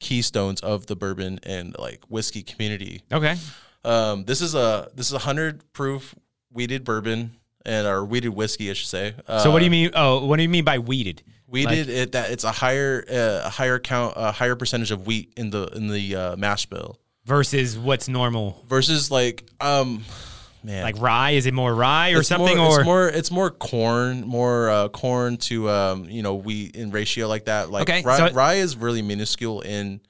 keystones of the bourbon and like whiskey community. Okay. Um, this is a this is a hundred proof wheated bourbon and or wheated whiskey, I should say. Uh, So what do you mean? Oh, what do you mean by wheated? Wheated it that it's a higher uh, a higher count a higher percentage of wheat in the in the uh, mash bill. Versus what's normal? versus like um man Like rye? Is it more rye or it's something? more, or it's more it's more corn more uh, corn to um you know wheat in ratio like that like Okay, rye, so- rye is really minuscule in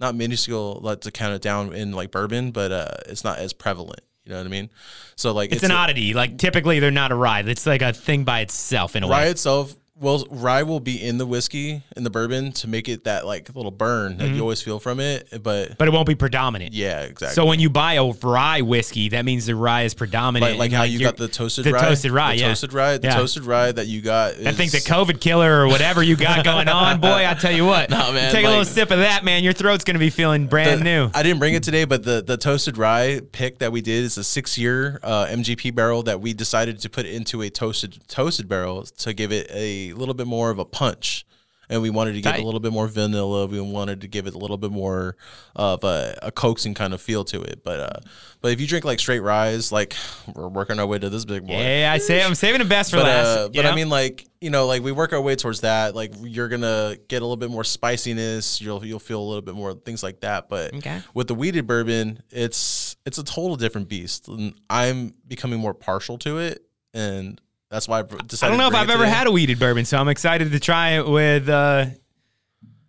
not minuscule like to count it down in like bourbon but uh it's not as prevalent you know what i mean so like it's, an a- oddity. Like typically they're not a rye. It's like a thing by itself in a rye way. Rye itself well rye will be in the whiskey in the bourbon to make it that like little burn that you always feel from it but But it won't be predominant. yeah exactly So when you buy a rye whiskey, that means the rye is predominant. like, like how you you're- got the toasted the rye toasted rye, the yeah. toasted rye the Yeah. toasted rye that you got That thing's a is- COVID killer or whatever you got going on, boy. I tell you what. Man, Take a little sip of that, man. Your throat's gonna be feeling brand the- new. I didn't bring it today, but the the toasted rye pick that we did is a six year uh, MGP barrel that we decided to put into a toasted toasted barrel to give it a little bit more of a punch. And we wanted to give Tight. a little bit more vanilla. We wanted to give it a little bit more of a, a coaxing kind of feel to it. But uh, but if you drink like straight rye, like we're working our way to this big boy. yeah, I say I'm saving the best for But, last. uh, but I mean, like you know, like we work our way towards that. Like you're gonna get a little bit more spiciness. You'll you'll feel a little bit more things like that. But Okay. with the wheated bourbon, it's it's a total different beast. And I'm becoming more partial to it, and that's why I decided. I don't know if I've ever had a wheated bourbon, so I'm excited to try it with uh,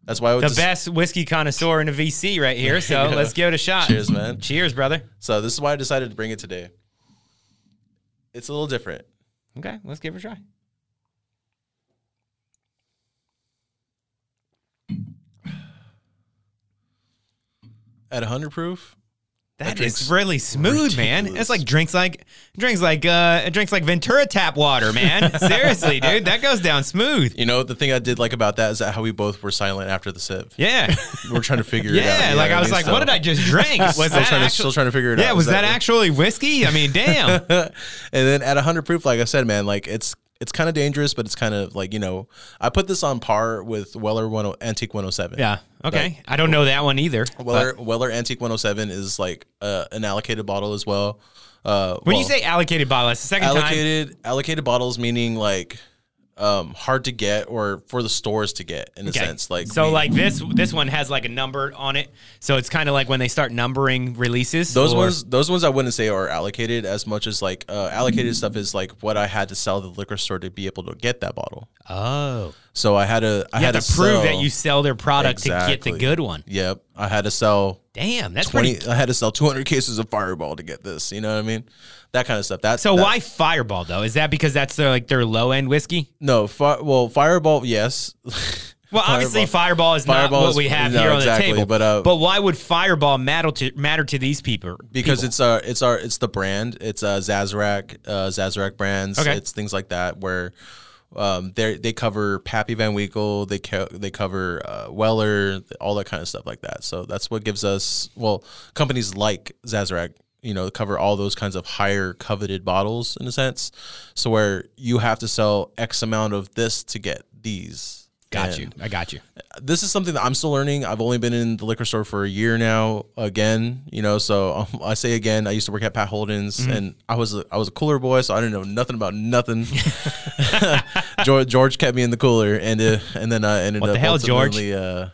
That's why I would the just, best whiskey connoisseur in the VC right here. So let's give it a shot. Cheers, man. Cheers, brother. So this is why I decided to bring it today. It's a little different. Okay, let's give it a try. At 100 proof, That is really smooth, man. It's like drinks like drinks like uh it drinks like Ventura tap water, man. Seriously, dude, that goes down smooth. You know, the thing I did like about that is that how we both were silent after the sip. Yeah. We're trying to figure it out. Yeah, like I was like, So- what did I just drink? Was Still that trying, to, still trying to figure it Yeah, out. Yeah, was that Exactly. actually whiskey? I mean, damn. and then at 100 proof, like I said, man, like it's it's kind of dangerous, but it's kind of like you know, I put this on par with Weller 10, Antique 107. yeah. Okay. I don't know that one either. Weller but Weller Antique 107 is like uh, an allocated bottle as well. Uh, when well, you say allocated bottle, that's the second time. allocated allocated bottles, meaning like um, hard to get or for the stores to get in a Okay. sense. Like so, we- like this, this one has like a number on it, so it's kind of like when they start numbering releases. Those or- ones, those ones, I wouldn't say are allocated as much as like uh, allocated stuff is like what I had to sell the liquor store to be able to get that bottle. Oh, So I had to, I you had to prove that you sell their product to get the good one. Yep, I had to sell Damn, that's twenty. pretty. I had to sell two hundred cases of Fireball to get this. You know what I mean? That kind of stuff. That's So that- why Fireball though? Is that because that's their like their low end whiskey? No, fi- well, Fireball, yes. Well, obviously Fireball is not Fireball what is- we have no, here on exactly, the table. but, uh, why would Fireball matter to matter to these people? because people? it's our it's our it's the brand it's uh Sazerac uh brands Okay. it's things like that where um they they cover Pappy Van Winkle they they cover uh, Weller all that kind of stuff like that. So that's what gives us well companies like Sazerac you know cover all those kinds of higher coveted bottles in a sense. So where you have to sell x amount of this to get these got And- you. I got you. this is something that I'm still learning. I've only been in the liquor store for a year now. Again, you know, so um, I say again. I used to work at Pat Holden's, Mm-hmm. and I was a, I was a cooler boy, so I didn't know nothing about nothing. George George kept me in the cooler, and uh, and then I ended What up the hell, George? Uh,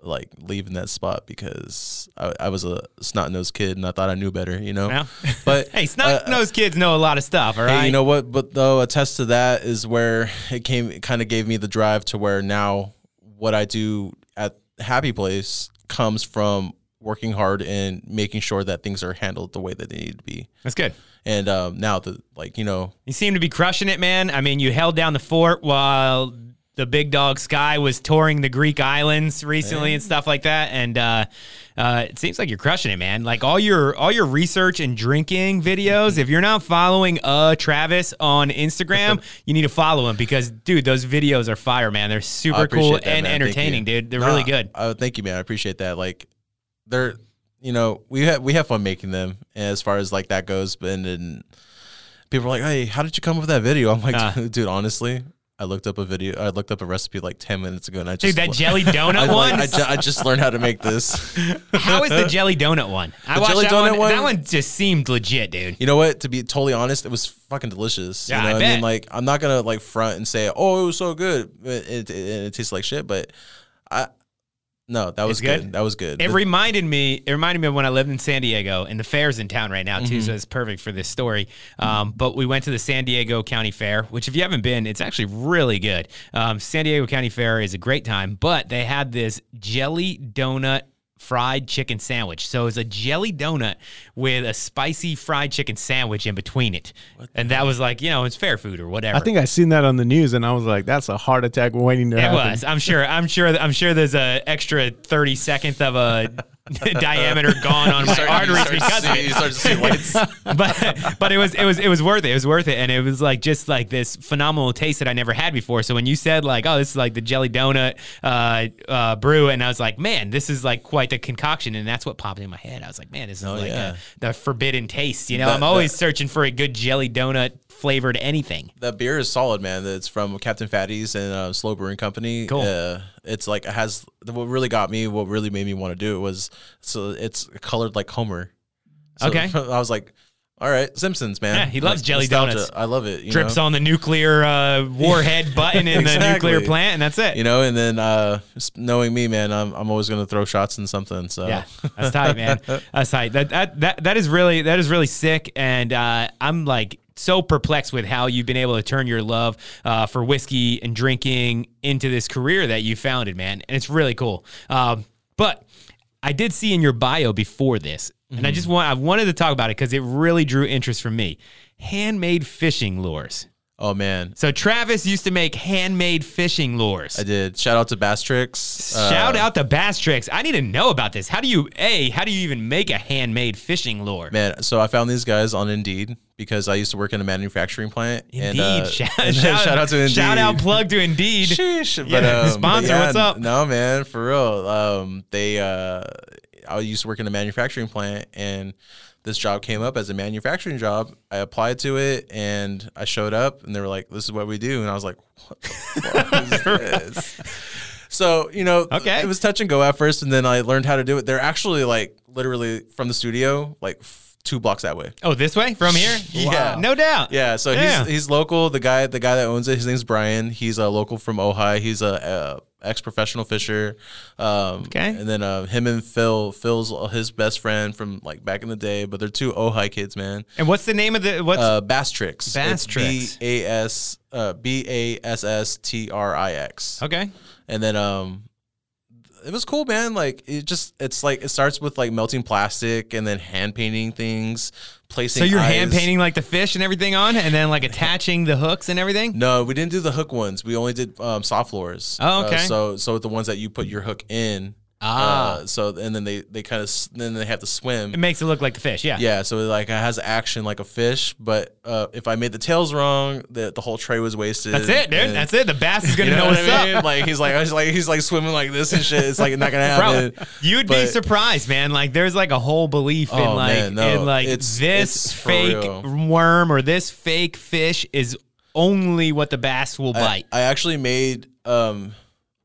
like leaving that spot because I, I was a snot nosed kid and I thought I knew better, you know. Yeah. But Hey, snot nosed kids know a lot of stuff. All right. Hey, you know what? But though, a test to that is where it came. It kind of gave me the drive to where now what I do at Happy Place comes from working hard and making sure that things are handled the way that they need to be. that's good. And um, now the like you know You seem to be crushing it, man. I mean, you held down the fort while the big dog Sky was touring the Greek islands recently and stuff like that. And uh, uh, it seems like you're crushing it, man. Like all your all your research and drinking videos. If you're not following uh Travis on Instagram, you need to follow him because, dude, those videos are fire, man. They're super cool that, and man. Entertaining, dude. They're Nah, really good. Oh, thank you, man. I appreciate that. Like they're you know we have we have fun making them as far as like that goes. But and then people are like, hey, how did you come up with that video? I'm like, dude, honestly. I looked up a video. I looked up a recipe like ten minutes ago, and I just Dude, that jelly donut I, one. like, I, ju- I just learned how to make this. How is the jelly donut one? I The watched jelly that donut one. one? That one just seemed legit, dude. You know what? To be totally honest, it was fucking delicious. Yeah, you know I what bet. mean? Like, I'm not gonna like front and say, "Oh, it was so good," it, it, it, it tastes like shit. But I, no, that was good? good. That was good. It reminded me. It reminded me of when I lived in San Diego, and the fair's in town right now too. Mm-hmm. So it's perfect for this story. Um, but we went to the San Diego County Fair, which if you haven't been, it's actually really good. Um, San Diego County Fair is a great time, but they had this jelly donut fried chicken sandwich. So it's a jelly donut with a spicy fried chicken sandwich in between it, and that was like you know it's fair food or whatever. I think I seen that on the news, and I was like, "That's a heart attack waiting to It happen." was. I'm sure. I'm sure. I'm sure. There's a extra thirty seconds of a diameter gone on my start- arteries because of see- it. you start to see lights. but but it was it was it was worth it. It was worth it, and it was like just like this phenomenal taste that I never had before. So when you said like, oh, this is like the jelly donut uh, uh, brew, and I was like, man, this is like quite the concoction, and that's what popped in my head. I was like, man, this is Oh, like yeah. a, the forbidden taste. You know, That- I'm always that- searching for a good jelly donut flavored anything. that beer is solid, man. It's from Captain Fatty's and uh, Slow Brewing Company. Cool. Uh, it's like it has what really got me. What really made me want to do it was so it's colored like Homer. So Okay. I was like, all right, Simpsons, man. Yeah, he loves Like, jelly nostalgia. donuts. I love it. You Drips know? on the nuclear uh, warhead button in the nuclear plant, and that's it. you know, and then uh, knowing me, man, I'm, I'm always gonna throw shots in something. So Yeah, that's tight, man. That's tight. That that that that is really that is really sick, and uh, I'm like so perplexed with how you've been able to turn your love uh, for whiskey and drinking into this career that you founded, man. And it's really cool. Um, but I did see in your bio before this, and I just want I wanted to talk about it because it really drew interest from me. Handmade fishing lures. Oh man, So Travis used to make handmade fishing lures. I did. Shout out to Bass Trix. Shout Uh, out to Bass Trix. I need to know about this. How do you a? How do you even make a handmade fishing lure? Man, so I found these guys on Indeed because I used to work in a manufacturing plant. Indeed. And, uh, shout, and shout, shout out to Indeed. Shout out plug to Indeed. Sheesh. Yeah, But, um, but sponsor, yeah, what's up? No, man, for real. Um, they, uh, I used to work in a manufacturing plant, and this job came up as a manufacturing job. I applied to it, and I showed up, and they were like, "This is what we do," and I was like, "What the fuck is this?" So you know, Okay. it was touch and go at first, and then I learned how to do it. They're actually like literally from the studio, like f- two blocks that way. Oh, this way from here? Yeah. no doubt. Yeah, so Yeah. he's he's local. The guy the guy that owns it, his name's Brian. He's a local from Ojai. He's a, ex professional fisher. Um, Okay. And then uh, him and Phil, Phil's his best friend from like back in the day. But they're two Ojai kids, man. And what's the name of the what's Uh, Bass Trix. Bass Trix. B A S uh, B A S S T R I X. okay? And then um it was cool, man. Like it just it's like it starts with like melting plastic and then hand painting things, placing So you're hand painting like the fish and everything on, and then like attaching the hooks and everything. No, we didn't do the hook ones. We only did um, soft lures. Oh, okay. Uh, so so the ones that you put your hook in. Ah. Uh, so and then they they kind of then they have to swim. It makes it look like the fish. Yeah. Yeah, so it like it has action like a fish, but uh, if I made the tails wrong, the the whole tray was wasted. That's it, dude. And- That's it. The bass is gonna You know, know, what's I mean? up. Like he's like he's like he's like swimming like this and shit. It's like not gonna happen. Bro, you'd be surprised, man. Like, there's like a whole belief in Oh, like, man, no. in like It's- this it's fake worm or this fake fish is only what the bass will I, bite. I actually made um,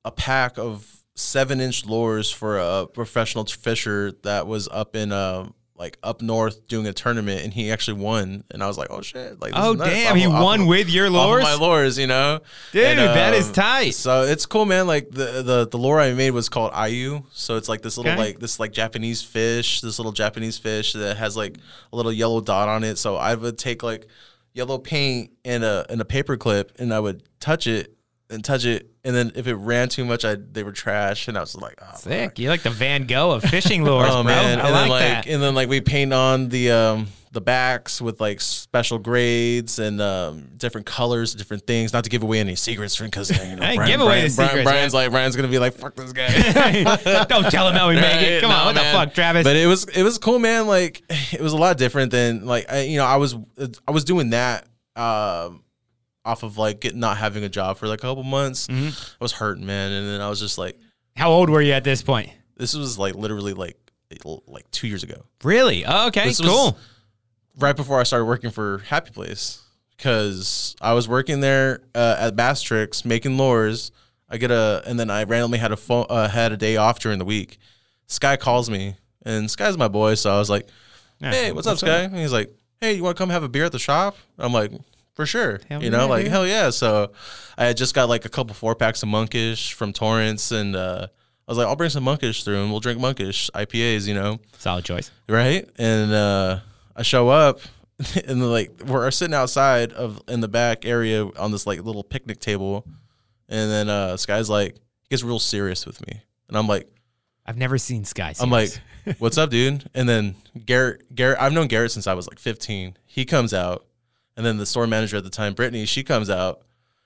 a pack of seven inch lures for a professional fisher that was up in uh, like up north doing a tournament, and he actually won. And I was like, oh shit! Like, oh damn, Off he off won of- with your lures. my lures, you know, Dude, And, that is um, tight. So it's cool, man. Like the the the lure I made was called Ayu. So it's like this little Okay. like this like Japanese fish, this little Japanese fish that has like a little yellow dot on it. So I would take like yellow paint and a and a paper clip, and I would touch it and touch it, and then if it ran too much, I they were trash, and I was like, oh, Sick. You're like the Van Gogh of fishing lures, oh bro. man, I and like, then like that. and then like we paint on the um the backs with like special grades and um, different colors, different things. Not to give away any secrets, because you know, Brian, give away Brian, the Brian- secrets, Brian's like Brian's gonna be like, fuck this guy. Don't tell him how we make it. Come on, what the fuck, Travis? But it was it was cool, man. Like it was a lot different than like I, you know I was I was doing that um, off of like get, not having a job for like a couple months. Mm-hmm. I was hurting, man, and then I was just like, how old were you at this point? this was like literally like like two years ago, Really? Oh, okay, This was- cool. right before I started working for Happy Place, because I was working there uh, at Bass Trix making lures. I get a and then I randomly had a phone uh, had a day off during the week. Sky calls me, and Sky's my boy, so I was like. Hey, what's, up, Sky? And he's like, hey, you want to come have a beer at the shop? I'm like, for sure. Hell you know, yeah, like dude. hell yeah. So I had just got like a couple four packs of monkish from Torrance, and uh, I was like, I'll bring some monkish through, and we'll drink monkish IPAs. You know, Solid choice. right? And uh, I show up, and like we're sitting outside of in the back area on this like little picnic table, and then uh, Sky's like, he gets real serious with me, and I'm like. I've never seen Sky. Serious. I'm like, "What's up, dude?" And then Garrett, Garrett, I've known Garrett since I was like 15. He comes out, and then the store manager at the time, Brittany, she comes out,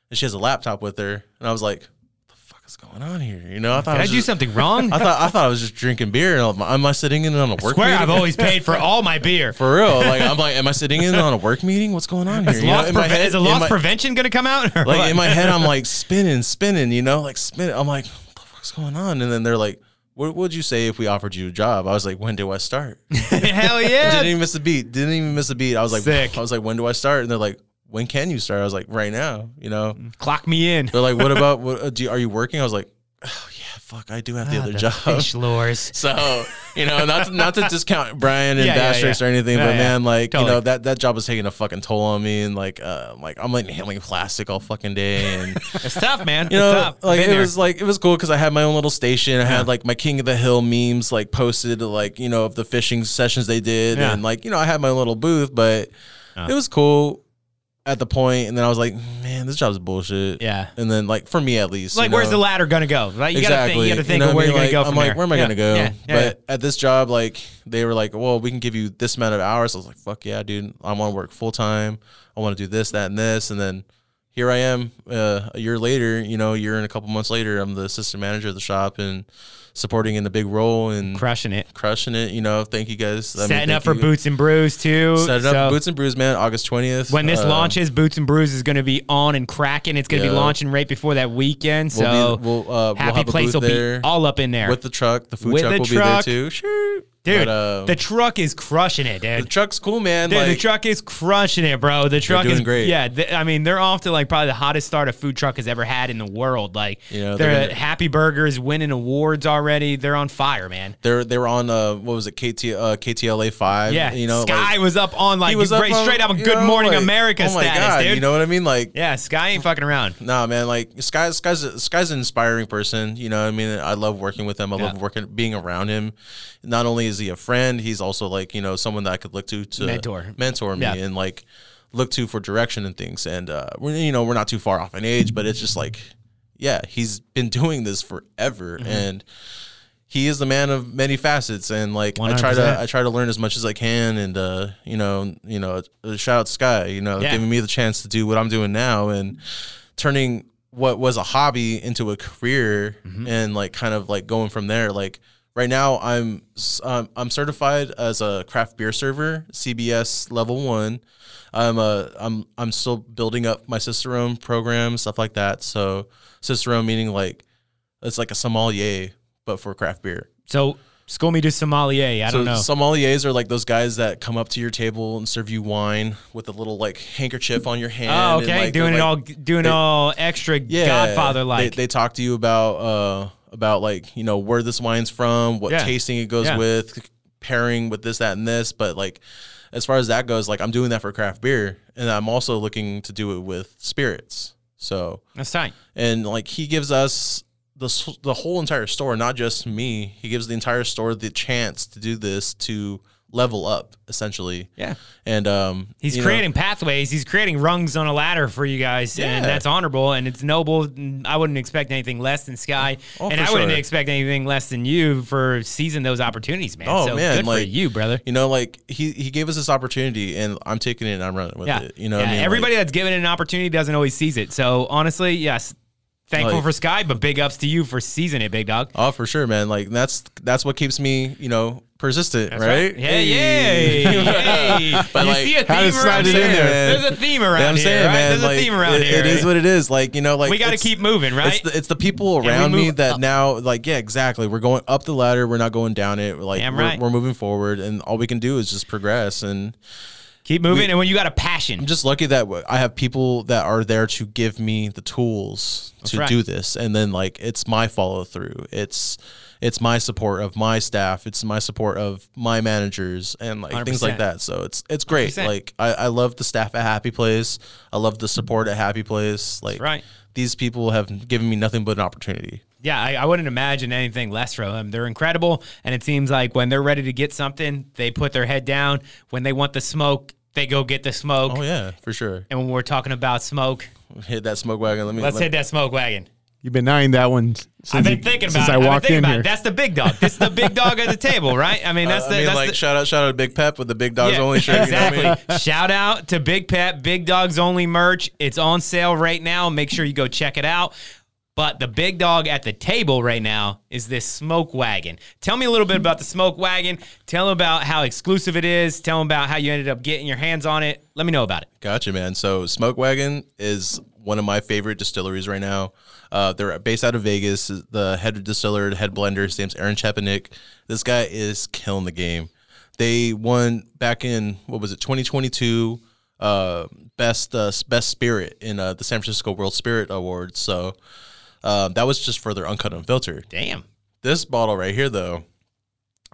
and she has a laptop with her, and I was like, "What the fuck is going on here?" You know, I thought did I, I do just, something wrong? I thought I thought I was just drinking beer, and I'm, am I sitting in on a work Swear, meeting? I've always paid for all my beer. for real. Like I'm like, am I sitting in on a work meeting? What's going on here? Is, You know, loss my preve- head- is a loss my- prevention going to come out? like what? in my head, I'm like spinning, spinning, you know, like spinning. I'm like, what the fuck's going on? And then they're like, what would you say if we offered you a job? I was like, when do I start? Hell yeah! Didn't even miss a beat. Didn't even miss a beat. I was like, Sick. I was like, when do I start? And they're like, when can you start? I was like, right now. You know. Clock me in. They're like, what about? What uh, do? You, are you working? I was like, oh fuck, I do have the Ah, other the job. Fish lures. So you know, not to, not to discount Brian and Yeah, yeah, Bass Trix yeah. or anything, Yeah, but yeah. man, like you know that that job was taking a fucking toll on me, and like uh, like I'm like handling plastic all fucking day, and It's tough, man. you it's know, tough. Like it there. was like it was cool because I had my own little station. I had like my King of the Hill memes like posted, like you know, of the fishing sessions they did, Yeah. and like you know, I had my little booth, but it was cool at the point, and then I was like, man, this job's bullshit. Yeah. and then like for me at least, like, you where's know? the ladder going to go? Right? You got to think. You got to think know of where I you're mean? going to go from I'm like, there. where am I Yeah, gonna go? Yeah, yeah, but at this job, like they were like, well, we can give you this amount of hours. I was like, fuck yeah, dude. I want to work full time. I want to do this, that, and this. And then here I am uh, a year later. You know, a year and a couple months later, I'm the assistant manager of the shop and supporting in the big role and Crushing it. crushing it. You know, thank you guys. I mean, Setting thank up for you. Boots and Brews too. Set it up, So Boots and Brews, man. August twentieth. when this launches, Boots and Brews is going to be on and cracking. It's going to be launching right before that weekend. So we'll be, we'll, uh, we'll Happy a Place will there be all up in there. with the truck. The food With truck the will truck. be there too. Sure. Dude, But, uh, the truck is crushing it, dude. the truck's cool, man. Dude, like, the truck is crushing it, bro. The truck doing is great. Yeah, th- I mean, they're off to like probably the hottest start a food truck has ever had in the world. Like, You know, they're, they're Happy Burgers winning awards already. They're on fire, man. They're they were on uh what was it KT uh, KTLA five. Yeah, you know, Sky like, was up on like he was straight, up on, straight up a Good know, Morning like, America oh my status, God, dude. You know what I mean? Like, yeah, Sky ain't fucking around. Nah, man. Like Sky, Sky's Sky's an inspiring person. You know, what I mean, I love working with him. I love Yeah. working, being around him. Not only is he a friend, he's also like you know someone that I could look to to Mentor. mentor me, Yeah. and like look to for direction and things. And uh, we're you know we're not too far off in age, but it's just like, yeah, he's been doing this forever, Mm-hmm. and he is the man of many facets. And like I try to I try to learn as much as I can, and uh, you know you know uh, shout out to Sky, you know, Yeah. giving me the chance to do what I'm doing now, and turning what was a hobby into a career Mm-hmm. and like kind of like going from there like right now i'm um, i'm certified as a craft beer server cbs level 1 i'm a i'm i'm still building up my cicerone program stuff like that so cicerone meaning like it's like a sommelier but for craft beer So school me to sommelier. I so don't know. sommeliers are like those guys that come up to your table and serve you wine with a little like handkerchief on your hand oh, and, okay, like, doing it like, all, doing they- all extra yeah, Godfather like. They, they talk to you about uh about like you know where this wine's from, what Yeah. tasting it goes Yeah. with, pairing with this, that, and this. But like as far as that goes, like I'm doing that for craft beer, and I'm also looking to do it with spirits. So That's tight. and like he gives us the the whole entire store, not just me. He gives the entire store the chance to do this to level up essentially. Yeah. And um, He's you know, creating pathways. He's creating rungs on a ladder for you guys, and that's honorable and it's noble. I wouldn't expect anything less than Sky, Oh, and for I wouldn't expect anything less than you for seizing those opportunities, man. Oh, so man, good for you, brother. You know, like he he gave us this opportunity, and I'm taking it and I'm running with Yeah, it. You know, yeah. what I mean? Like- everybody that's given it an opportunity doesn't always seize it. So honestly, yes, thankful Like- for Sky, but big ups to you for seizing it, big dog. Oh, for sure, man. Like that's that's what keeps me, you know, persistent, That's right? Yeah, yeah, yeah. But, you like, see a theme around here. there. There's a theme around You know what I'm here, saying, right? man. There's like, a theme around it- here. It is right? what it is. Like you know, like we got to keep moving, right? It's the, it's the people around me that up. now, like, yeah, exactly. We're going up the ladder. We're not going down it. Like, Damn we're, right. we're moving forward, and all we can do is just progress. And keep moving, and when you got a passion, I'm just lucky that I have people that are there to give me the tools to right. do this, and then like it's my follow through. It's it's my support of my staff. It's my support of my managers and like things 100%. like that. So it's it's great. 100%. Like I, I love the staff at Happy Place. I love the support at Happy Place. Like right. these people have given me nothing but an opportunity. Yeah, I, I wouldn't imagine anything less from them. They're incredible, and it seems like when they're ready to get something, they put their head down. When they want the smoke, they go get the smoke. Oh yeah, for sure. And when we're talking about smoke, Hit that smoke wagon. Let me let's let, hit that smoke wagon. You've been eyeing that one since, I've been you- thinking since about it. I I've been walked thinking in about here. it. That's the big dog. This is the big dog at the table, right? I mean, uh, that's I the mean, that's like the, shout out, shout out to Big Pep with the Big Dogs Yeah, Only shirt. You know what I Exactly. mean? Shout out to Big Pep, Big Dogs Only merch. It's on sale right now. Make sure you go check it out. But the big dog at the table right now is this smoke wagon. Tell me a little bit about the smoke wagon. Tell them about how exclusive it is. Tell them about how you ended up getting your hands on it. Let me know about it. Gotcha, man. So Smoke Wagon is one of my favorite distilleries right now. Uh, they're based out of Vegas. The head distiller, head blender, his name's Aaron Chepenik. This guy is killing the game. They won back in what was it, 2022, uh, best uh, best spirit in uh, the San Francisco World Spirit Awards. So uh, that was just for their uncut and unfiltered. Damn. This bottle right here, though,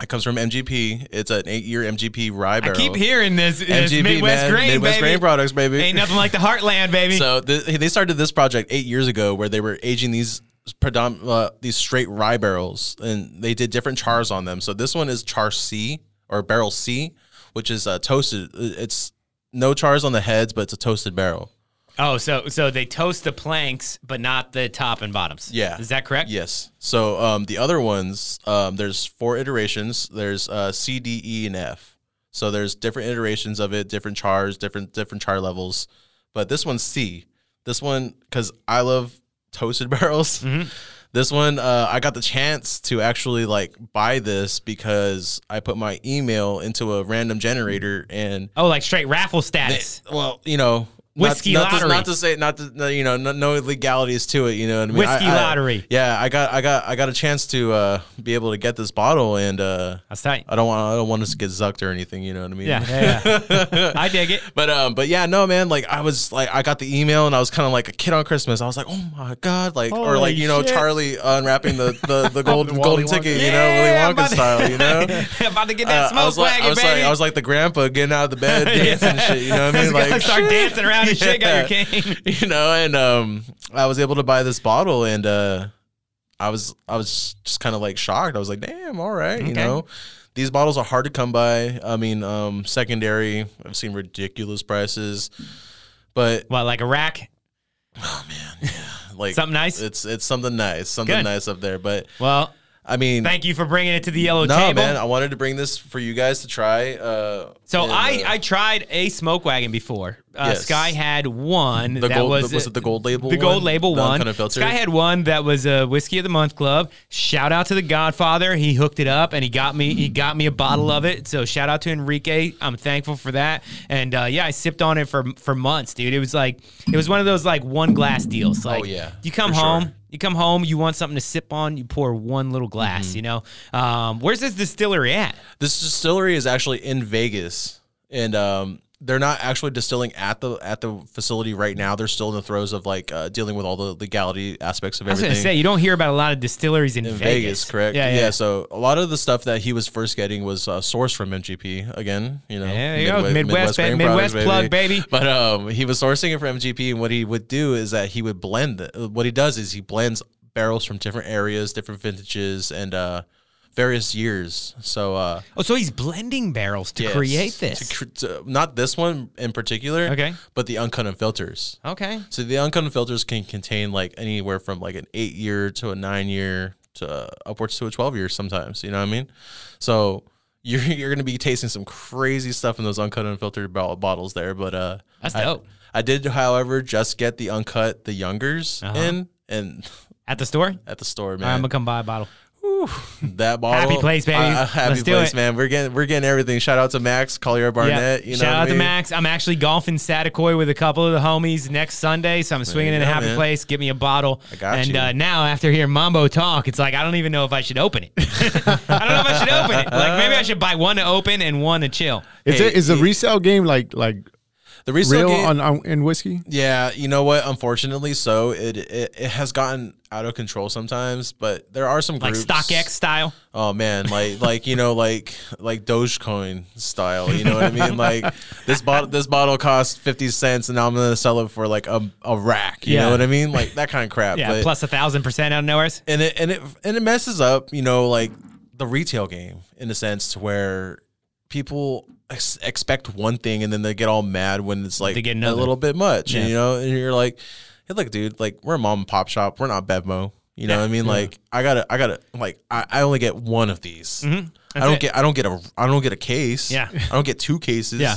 it comes from MGP. It's an eight-year MGP rye barrel. I keep hearing this, this MGP, Midwest man. grain, Midwest baby. grain products, baby. Ain't nothing like the Heartland, baby. So th- they started this project eight years ago, where they were aging these predom- uh, these straight rye barrels, and they did different chars on them. So this one is char C or barrel C, which is uh, toasted. It's no chars on the heads, but it's a toasted barrel. Oh, so so they toast the planks, but not the top and bottoms. Yeah. Is that correct? Yes. So um, the other ones, um, there's four iterations. There's uh, C, D, E, and F. So there's different iterations of it, different chars, different different char levels. But this one's C. this one because I love toasted barrels. Mm-hmm. This one, uh, I got the chance to actually like buy this because I put my email into a random generator and Oh, like straight raffle status. well, you know, Whiskey not, not To, lottery. not to say, not to, you know, no, no legalities to it. You know what I mean? Whiskey I- I- lottery. Yeah, I got, I got, I got a chance to uh, be able to get this bottle, and uh, That's tight. I don't want, I don't want us to get zucked or anything. You know what I mean? Yeah, yeah, yeah. I dig it. But um, but yeah, no, man. Like I was like, I got the email and I was kind of like a kid on Christmas. I was like, oh my god, like or like Holy you know shit. Charlie unwrapping the the, the gold Wally golden ticket, you know, Willy Wonka to- style, you know. About to get that Uh, smoke I was like, wagon, I was like, I was like the grandpa getting out of the bed, dancing and shit. You know what I mean? Like start dancing around and shit. Got your cane. you know, and um, I was able to buy this bottle, and uh, I was I was just kind of like shocked. I was like, damn, all right, you know. These bottles are hard to come by. I mean, um, secondary, I've seen ridiculous prices, but What, like a rack? Oh man, yeah. like Something nice? It's it's something nice, something Good. nice up there. But Well, I mean, thank you for bringing it to the yellow no, table. man, I wanted to bring this for you guys to try. Uh, So and, I, uh, I tried a smoke wagon before. Uh, Yes. Sky had one the that gold was was it the gold label? the gold one? label The one. uncut filter? Sky had one that was a whiskey of the month club. Shout out to the Godfather. He hooked it up and he got me he got me a bottle of it. So shout out to Enrique. I'm thankful for that. And uh, yeah, I sipped on it for for months, dude. It was like it was one of those like one glass deals. Like Oh, yeah, you come for sure. You come home, you want something to sip on, you pour one little glass, Mm-hmm. you know? Um, where's this distillery at? This distillery is actually in Vegas, and um, they're not actually distilling at the at the facility right now. They're still in the throes of like uh, dealing with all the legality aspects of everything. I was everything. gonna say you don't hear about a lot of distilleries in, in Vegas. Vegas, correct? Yeah, yeah. So a lot of the stuff that he was first getting was uh, sourced from MGP. Again, you know, Yeah, there you go. Midwest ba- grain Midwest plug, baby. But um, he was sourcing it from MGP, and what he would do is that he would blend. The, what he does is he blends barrels from different areas, different vintages, and uh, various years. So uh, Oh, so he's blending barrels to yes, create this. to to- not this one in particular, Okay. but the uncut and filters. okay. So the uncut and filters can contain like anywhere from like an eight year to a nine year to uh, upwards to a twelve year sometimes. You know what I mean? So you're you're gonna be tasting some crazy stuff in those uncut unfiltered bo- bottles there. But uh, That's I- dope. I, did, however, just get the uncut, the youngers Uh-huh. in and At the store? at the store, man. I'm gonna come buy a bottle. That bottle, Happy place, baby. uh, happy Let's do place, it. man. We're getting we're getting everything. Shout out to Max Collier Barnett. Yeah. You know Shout out I to? Max. I'm actually golfing Saticoy with a couple of the homies next Sunday, so I'm swinging in a happy man. place. Get me a bottle. I got and you. Uh, now, after hearing Mambo talk, it's like I don't even know if I should open it. I don't know if I should open it. Like maybe I should buy one to open and one to chill. Is Hey, it is the resale game like like The resale real game, on, on in whiskey? Yeah, you know what? Unfortunately, so it, it it has gotten out of control sometimes. But there are some Like groups. StockX style. Oh man, like like you know like like Dogecoin style. You know what I mean? Like this bottle this bottle costs fifty cents, and now I'm gonna sell it for like a, a rack. You Yeah. know what I mean? Like that kind of crap. Yeah, but, plus a thousand percent out of nowhere. and it and it and it messes up. You know, like the retail game in a sense to where people ex- expect one thing and then they get all mad when it's like They get a little bit much. Yeah. And, you know, and you're like, hey, look, dude, like we're a mom and pop shop. We're not Bevmo. You know Yeah. what I mean? Like I gotta, I gotta, like I, I only get one of these. I Mm-hmm. That's don't it. get, I don't get a, I don't get a case. Yeah. I don't get two cases. Yeah.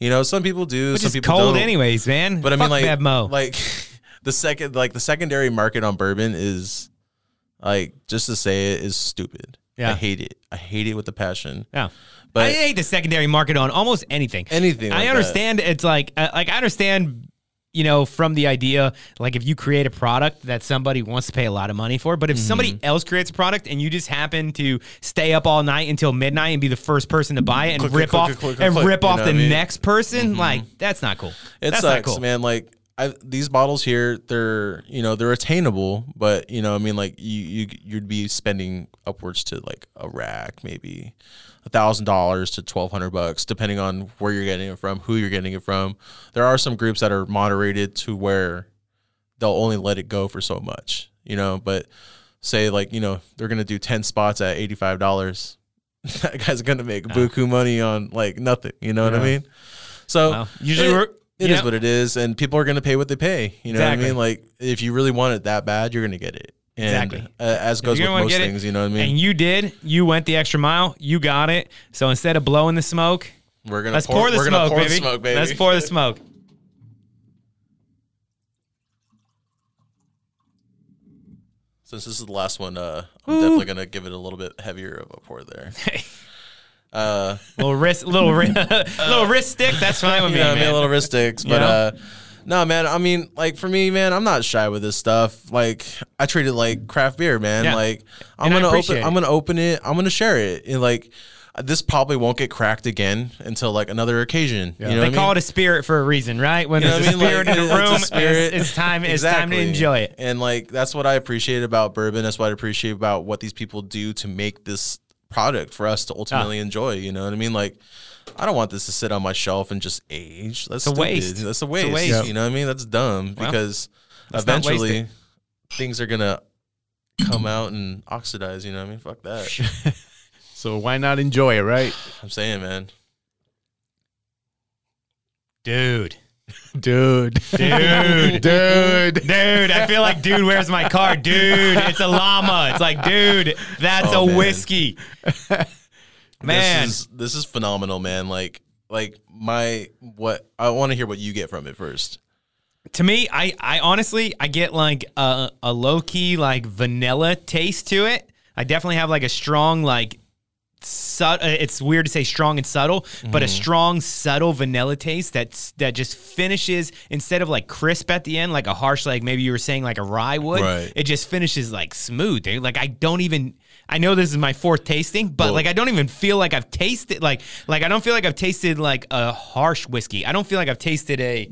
You know, some people do. Which some people cold don't. anyways, man. But I mean, like, Bevmo. like the second, like the secondary market on bourbon is, like, just to say it is stupid. Yeah. I hate it. I hate it with a passion. Yeah. But- I hate the secondary market on almost anything. Anything like I that. understand it's like uh, like I understand you know from the idea like if you create a product that somebody wants to pay a lot of money for, but if somebody Mm-hmm. else creates a product and you just happen to stay up all night until midnight and be the first person to buy it and Click, rip click, off click, and rip off the I mean? Mm-hmm. next person, like that's not cool. It that's sucks, not cool. man. Like I, these bottles here, they're you know they're attainable, but you know I mean like you you you'd be spending upwards to like a rack, maybe a thousand dollars to twelve hundred bucks, depending on where you're getting it from, who you're getting it from. There are some groups that are moderated to where they'll only let it go for so much, you know. But say like you know they're gonna do ten spots at eighty five dollars. that guy's gonna make buku money on like nothing. You know what I mean? So Well, usually it- it is what it is, and people are going to pay what they pay. You know exactly. what I mean? Like if you really want it that bad, you're going to get it. And, exactly. Uh, as goes with most things, it, you know what I mean. And you did. You went the extra mile. You got it. So instead of blowing the smoke, we're gonna let's pour, pour, the, smoke, pour the, smoke, baby. Let's pour the smoke. Since this is the last one, uh, I'm Ooh. definitely gonna give it a little bit heavier of a pour there. Hey. Uh, little wrist, little wrist, little wrist stick. That's fine with you me, know, what I mean, little wrist sticks, but know? uh, no, man. I mean, like for me, man, I'm not shy with this stuff. Like I treat it like craft beer, man. Yeah. Like I'm And gonna open, it. I'm gonna open it, I'm gonna share it, and like this probably won't get cracked again until like another occasion. You know they call mean? it a spirit for a reason, right? When You there's a mean? spirit Like, in it's room. It's, it's time. It's time to enjoy it. And like that's what I appreciate about bourbon. That's what I appreciate about what these people do to make this product for us to ultimately Ah. enjoy. You know what I mean? Like I don't want this to sit on my shelf and just age. That's a waste. That's a a waste. waste. Yeah. You know what I mean? That's dumb Well, because waste eventually things are gonna come out and oxidize. You know what I mean? Fuck that. So why not enjoy it, right? I'm saying, man. Dude. Dude. Dude. Dude. Dude, I feel like dude, where's my car? Dude, it's a llama. It's like, dude, that's Oh, a man. whiskey. Man. this is this is phenomenal, man. Like like my what I want to hear what you get from it first. to me, I, I honestly I get like a, a low key like vanilla taste to it. I definitely have like a strong like uh, it's weird to say strong and subtle, but a Mm-hmm. strong subtle vanilla taste that's that just finishes instead of like crisp at the end like a harsh like maybe you were saying like a rye would. Right. It just finishes like smooth, dude. Like I don't even I know this is my fourth tasting, but Well- like I don't even feel like I've tasted like like I don't feel like I've tasted like a harsh whiskey. I don't feel like I've tasted a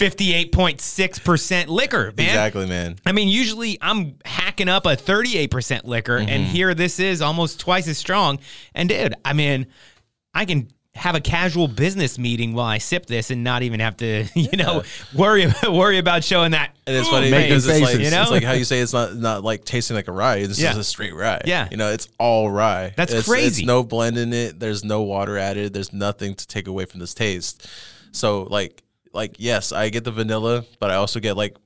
58.6% liquor, man. Exactly, man. I mean, usually I'm hacking up a 38% liquor, and Mm-hmm. here this is almost twice as strong. And dude, I mean, I can have a casual business meeting while I sip this and not even have to, you know, worry worry about showing that. And it's funny because it's like. You know? it's like how you say it's not not like tasting like a rye. It's Yeah. just a straight rye. Yeah. you know, it's all rye. That's It's- crazy. It's no blend in it. There's no water added. There's nothing to take away from this taste. So like like yes, I get the vanilla, but I also get like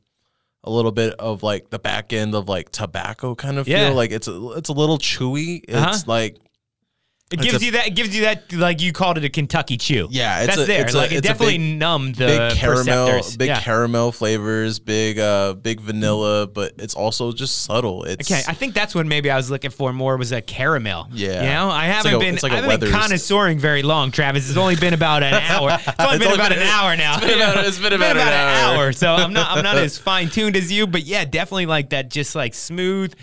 a little bit of like the back end of like tobacco kind of Yeah. feel. Like it's a it's a little chewy. It's Uh-huh. like It gives a- you that. It gives you that. Like you called it a Kentucky chew. Yeah, it's that's a- there. it's a- like it definitely big- numbed the big caramel, perceptors. big yeah. caramel flavors, big uh, big vanilla, but it's also just subtle. It's Okay, I think that's what maybe I was looking for more was a caramel. Yeah. you know, I haven't like been it's like I haven't been connoisseuring very long, Travis. It's only been about an hour. It's only It's been only about been- an hour now. it's been about- it's been about an hour. So I'm not I'm not as fine tuned as you, but yeah, definitely like that. Just like smooth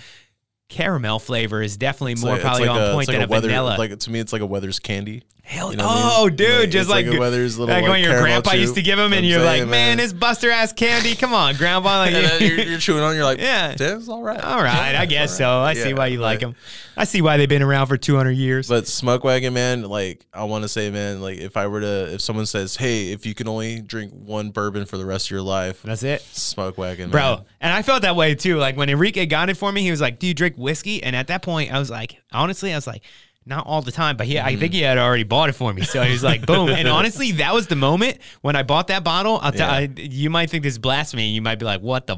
caramel flavor is definitely more like- probably like on a- point like than a a, weather, vanilla. Like to me, it's like a Werther's candy. Hell, You know what I mean? oh, dude, Like, just it's like like, a Werther's little, like like, when your grandpa chew. used to give them, and I'm you're saying, like, man, man. this Buster ass candy. Come on, grandpa. Like, And uh, you're, you're chewing on. You're like, Yeah. yeah, it's all right. All right, I guess so. I see why you like them. I see why they've been around for 200 years. But Smoke Wagon, man, like I want to say, man, like if I were to, if someone says, hey, if you can only drink one bourbon for the rest of your life, That's it. Smoke Wagon, Bro, man. and I felt that way too. Like when Enrique got it for me, he was like, "Do you drink whiskey?" And at that point, I was like, honestly, I was like, not all the time, but he, I think he had already bought it for me. So he was like, boom. And honestly, that was the moment when I bought that bottle. I'll tell Yeah. I, you might think this is blasphemy. You might be like, what the?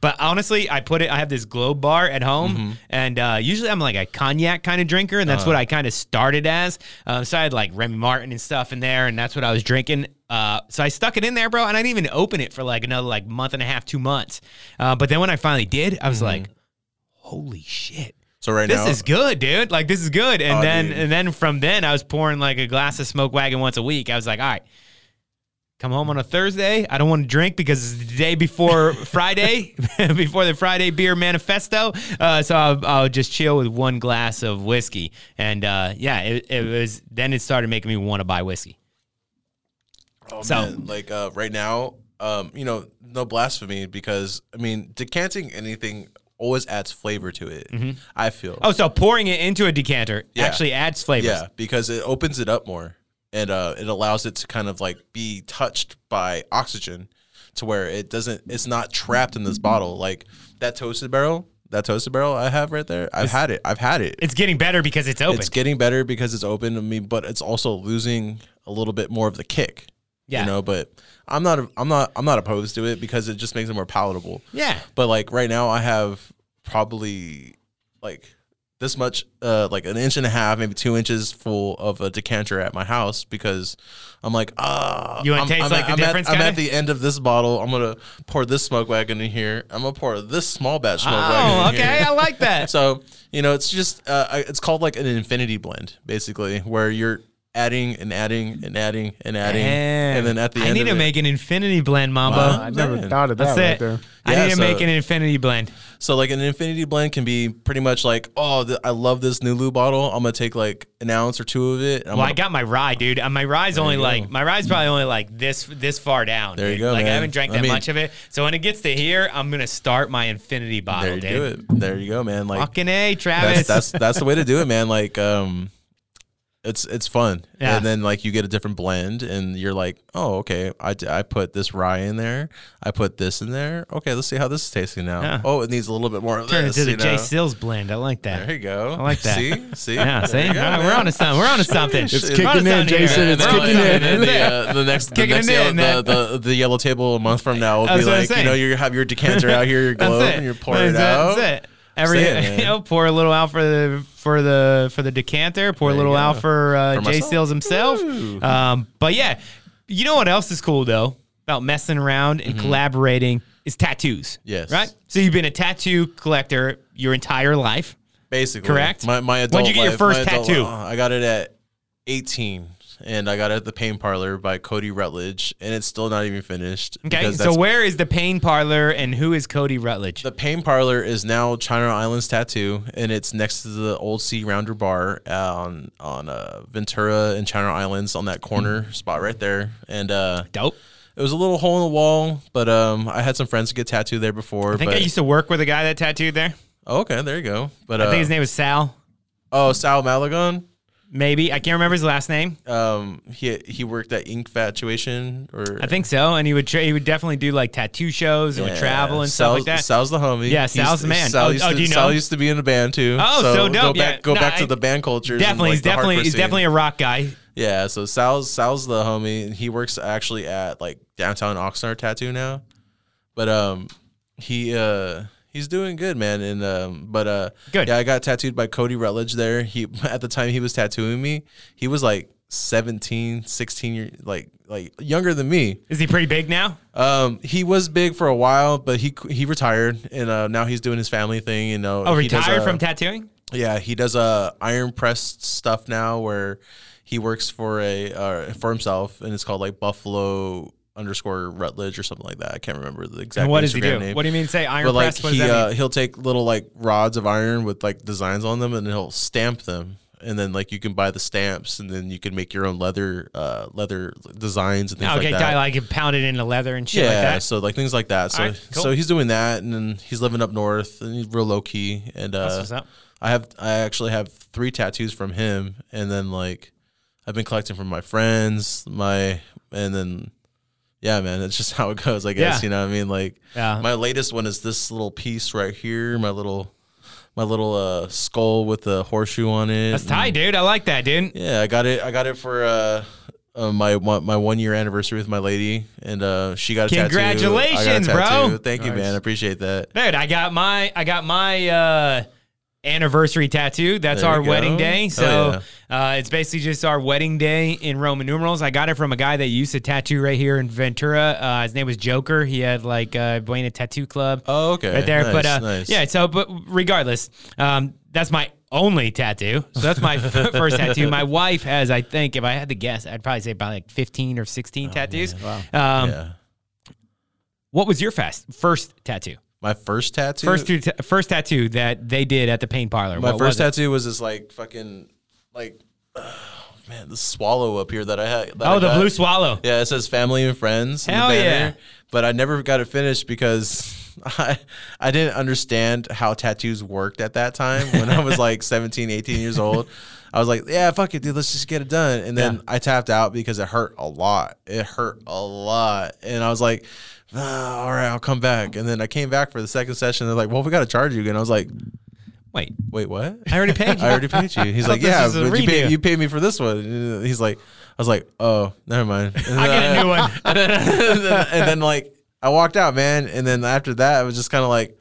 But honestly, I put it. I have this globe bar at home, Mm-hmm. and uh, usually I'm like a cognac kind of drinker, and that's Uh-huh. what I kind of started as. Um, so I had like Remy Martin and stuff in there, and that's what I was drinking. Uh, so I stuck it in there, bro, and I didn't even open it for like another like month and a half, two months. Uh, but then when I finally did, I was like, holy shit. So right This now, is good, dude. Like this is good. And Oh, then dude. and then from then I was pouring like a glass of smoke wagon once a week. I was like, all right, come home on a Thursday. I don't want to drink because it's the day before Friday, before the Friday beer manifesto. Uh, so I'll, I'll just chill with one glass of whiskey. And uh, yeah, it, it was then it started making me want to buy whiskey. Oh, So- man, like uh, right now, um, you know, no blasphemy because I mean, decanting anything always adds flavor to it. I feel. Oh, so pouring it into a decanter Yeah. actually adds flavor. Yeah, because it opens it up more and uh, it allows it to kind of like be touched by oxygen to where it doesn't, it's not trapped in this bottle. Like that toasted barrel, that toasted barrel I have right there, I've had it. I've had it. It's getting better because it's open. It's getting better because it's open to me, but it's also losing a little bit more of the kick. Yeah. You know, but I'm not I'm not I'm not opposed to it because it just makes it more palatable. yeah. But like right now I have probably like this much, uh, like an inch and a half, maybe two inches full of a decanter at my house because I'm like, ah, You wanna I'm, taste I'm like at, the I'm difference, At, I'm at the end of this bottle. I'm gonna pour this smoke wagon in here. I'm gonna pour this small batch smoke Oh, wagon. in okay. I like that. So you know, it's just uh, it's called like an infinity blend, basically, where you're adding and adding and adding and adding, and then at the end, I need of to it- make an infinity blend, Mambo. Wow. I never Man. thought of that That's right it. there. I Yeah, need to so- make an infinity blend. So like an infinity blend can be pretty much like, oh, th- I love this Nulu bottle. I'm gonna take like an ounce or two of it. and I'm Well, I gonna- got my rye, dude. And my rye's only like my rye's probably only like this this far down. There you go, Like I haven't drank I that mean- much of it. So when it gets to here, I'm gonna start my infinity bottle, there you dude. do it. There you go, man. Like Fucking a, Travis. that's that's that's the way to do it, man. Like um, it's it's fun, Yeah. and then like you get a different blend, and you're like, oh, okay, I, d- I put this rye in there, I put this in there. Okay, let's see how this is tasting now. Yeah. Oh, it needs a little bit more of Turn it this. to the you J know? Sills blend. I like that. There you go. I like that. See, see, Yeah, There see, you go, All right, we're on to something. We're on to something. It's We're kicking in, something here. Jason. It's We're kicking in. something. And then That's the, it. uh, the next, the next yellow, the, man. the, the yellow table a month from now will be what I'm like, you saying. know, you have your decanter out here, your globe, and you're pouring it out. That's it. Every Say it, man. you know, pour a little out for the for the for the decanter. Pour a There little out for, uh, For Jay. Seals himself. Um, but yeah, you know what else is cool though about messing around and collaborating is tattoos. Mm-hmm. Yes. Right. So you've been a tattoo collector your entire life. Basically, Correct? My my adult. When'd adult you get your first tattoo? uh, I got it at 18, and I got it at the Pain Parlor by Cody Rutledge, and it's still not even finished. Okay. So where is the Pain Parlor and who is Cody Rutledge? The Pain Parlor is now Channel Islands Tattoo, and it's next to the Old Sea Rounder Bar uh, on on uh, Ventura and Channel Islands on that corner spot right there. And uh, Dope. it was a little hole in the wall, but um, I had some friends get tattooed there before. I think but, I used to work with a guy that tattooed there. oh, okay, there you go. But I uh, think his name was Sal. oh Sal Malagon. Maybe I can't remember his last name. Um, he he worked at Ink Fatuation, or I think so, and he would tra- he would definitely do like tattoo shows and would travel and Sal's, stuff like that. Sal's the homie. Yeah, Sal's the man. Sal Oh, used oh, to, do you know? Sal used to be in a band too. Oh, so dope. Go back, Yeah. go No, back I- to the band culture. definitely, he's definitely he's definitely a rock guy. Yeah, so Sal's Sal's the homie, he works actually at like downtown Oxnard Tattoo now. But um, he uh he's doing good, man. And um, but uh, Good. Yeah, I got tattooed by Cody Rutledge there. He at the time he was tattooing me, he was like 17, 16 years, like like younger than me. Is he pretty big now? Um, he was big for a while, but he he retired, and uh, now he's doing his family thing. You know, Oh, he does, retired uh, from tattooing. yeah, he does uh, iron press stuff now, where he works for a uh, for himself, and it's called like Buffalo underscore Rutledge or something like that. I can't remember the exact. And what does he Instagram do? Name. What do you mean? Say iron But like press? He uh, he'll take little like rods of iron with like designs on them, and he'll stamp them. And then like you can buy the stamps, and then you can make your own leather uh, leather designs and things okay, like that. Okay, guy like pound it into leather and shit Yeah, like that. so like things like that. So Alright, cool. so he's doing that, and then he's living up north, and he's real low key. And uh, what's up. I have I actually have three tattoos from him, and then like I've been collecting from my friends, my and then yeah, man, it's just how it goes. I guess Yeah. you know what I mean. Like Yeah. my latest one is this little piece right here, my little my little uh, skull with a horseshoe on it. That's tight, dude. I like that, dude. Yeah, I got it. I got it for uh, uh, my one, my one year anniversary with my lady, and uh, she got a tattoo. I got a Congratulations, bro. tattoo. Thank you, man. I appreciate that. Dude, I got my I got my uh anniversary tattoo. That's There our wedding day. Oh, So uh, it's basically just our wedding day in Roman numerals. I got it from a guy that used to tattoo right here in Ventura. Uh, his name was Joker. He had like uh, Buena Tattoo Club. Oh, okay. right there. Nice, but uh, nice. yeah, so but regardless, um, that's my only tattoo. So that's my first tattoo. My wife has, I think, if I had to guess, I'd probably say about like fifteen or sixteen tattoos. Um, Oh, yeah. What was your fast first tattoo? My first tattoo. First, two ta- first tattoo that they did at the Pain Parlor. my What first was tattoo was this like fucking like man, the swallow up here that I had. that Oh, I the blue swallow. Yeah, it says family and friends. Hell yeah. But I never got it finished because I I didn't understand how tattoos worked at that time when I was like 17, 18 years old. I was like, yeah, fuck it, dude, let's just get it done. And then Yeah. I tapped out because it hurt a lot. It hurt a lot. And I was like, ah, all right, I'll come back. And then I came back for the second session. They're like, well, we got to charge you again. I was like, Wait, wait, what? I already paid you. I already paid you. He's like, yeah, but you paid, you paid me for this one. He's like, I was like, oh, never mind. And I then get a new one. and then, and then, and then, like I walked out, man. And then after that, it was just kind of like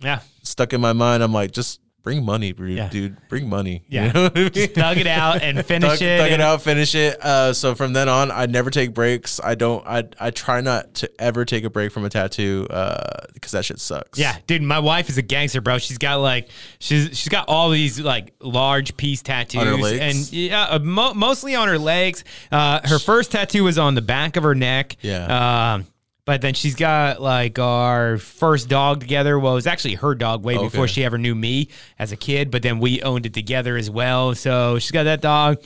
Yeah. stuck in my mind. I'm like, just bring money, dude. Yeah. dude bring money. Yeah. You know I mean? Just thug it out and finish Thug, it. thug it out, finish it. Uh, so from then on, I never take breaks. I don't. I I try not to ever take a break from a tattoo uh, because that shit sucks. Yeah, dude, my wife is a gangster, bro. She's got like she's she's got all these like large piece tattoos On her legs? and yeah, uh, mo- mostly on her legs. Uh, her first tattoo was on the back of her neck. Yeah. Um, but then she's got like our first dog together. Well, it was actually her dog way before she ever knew me as a kid. But then we owned it together as well. So she's got that dog.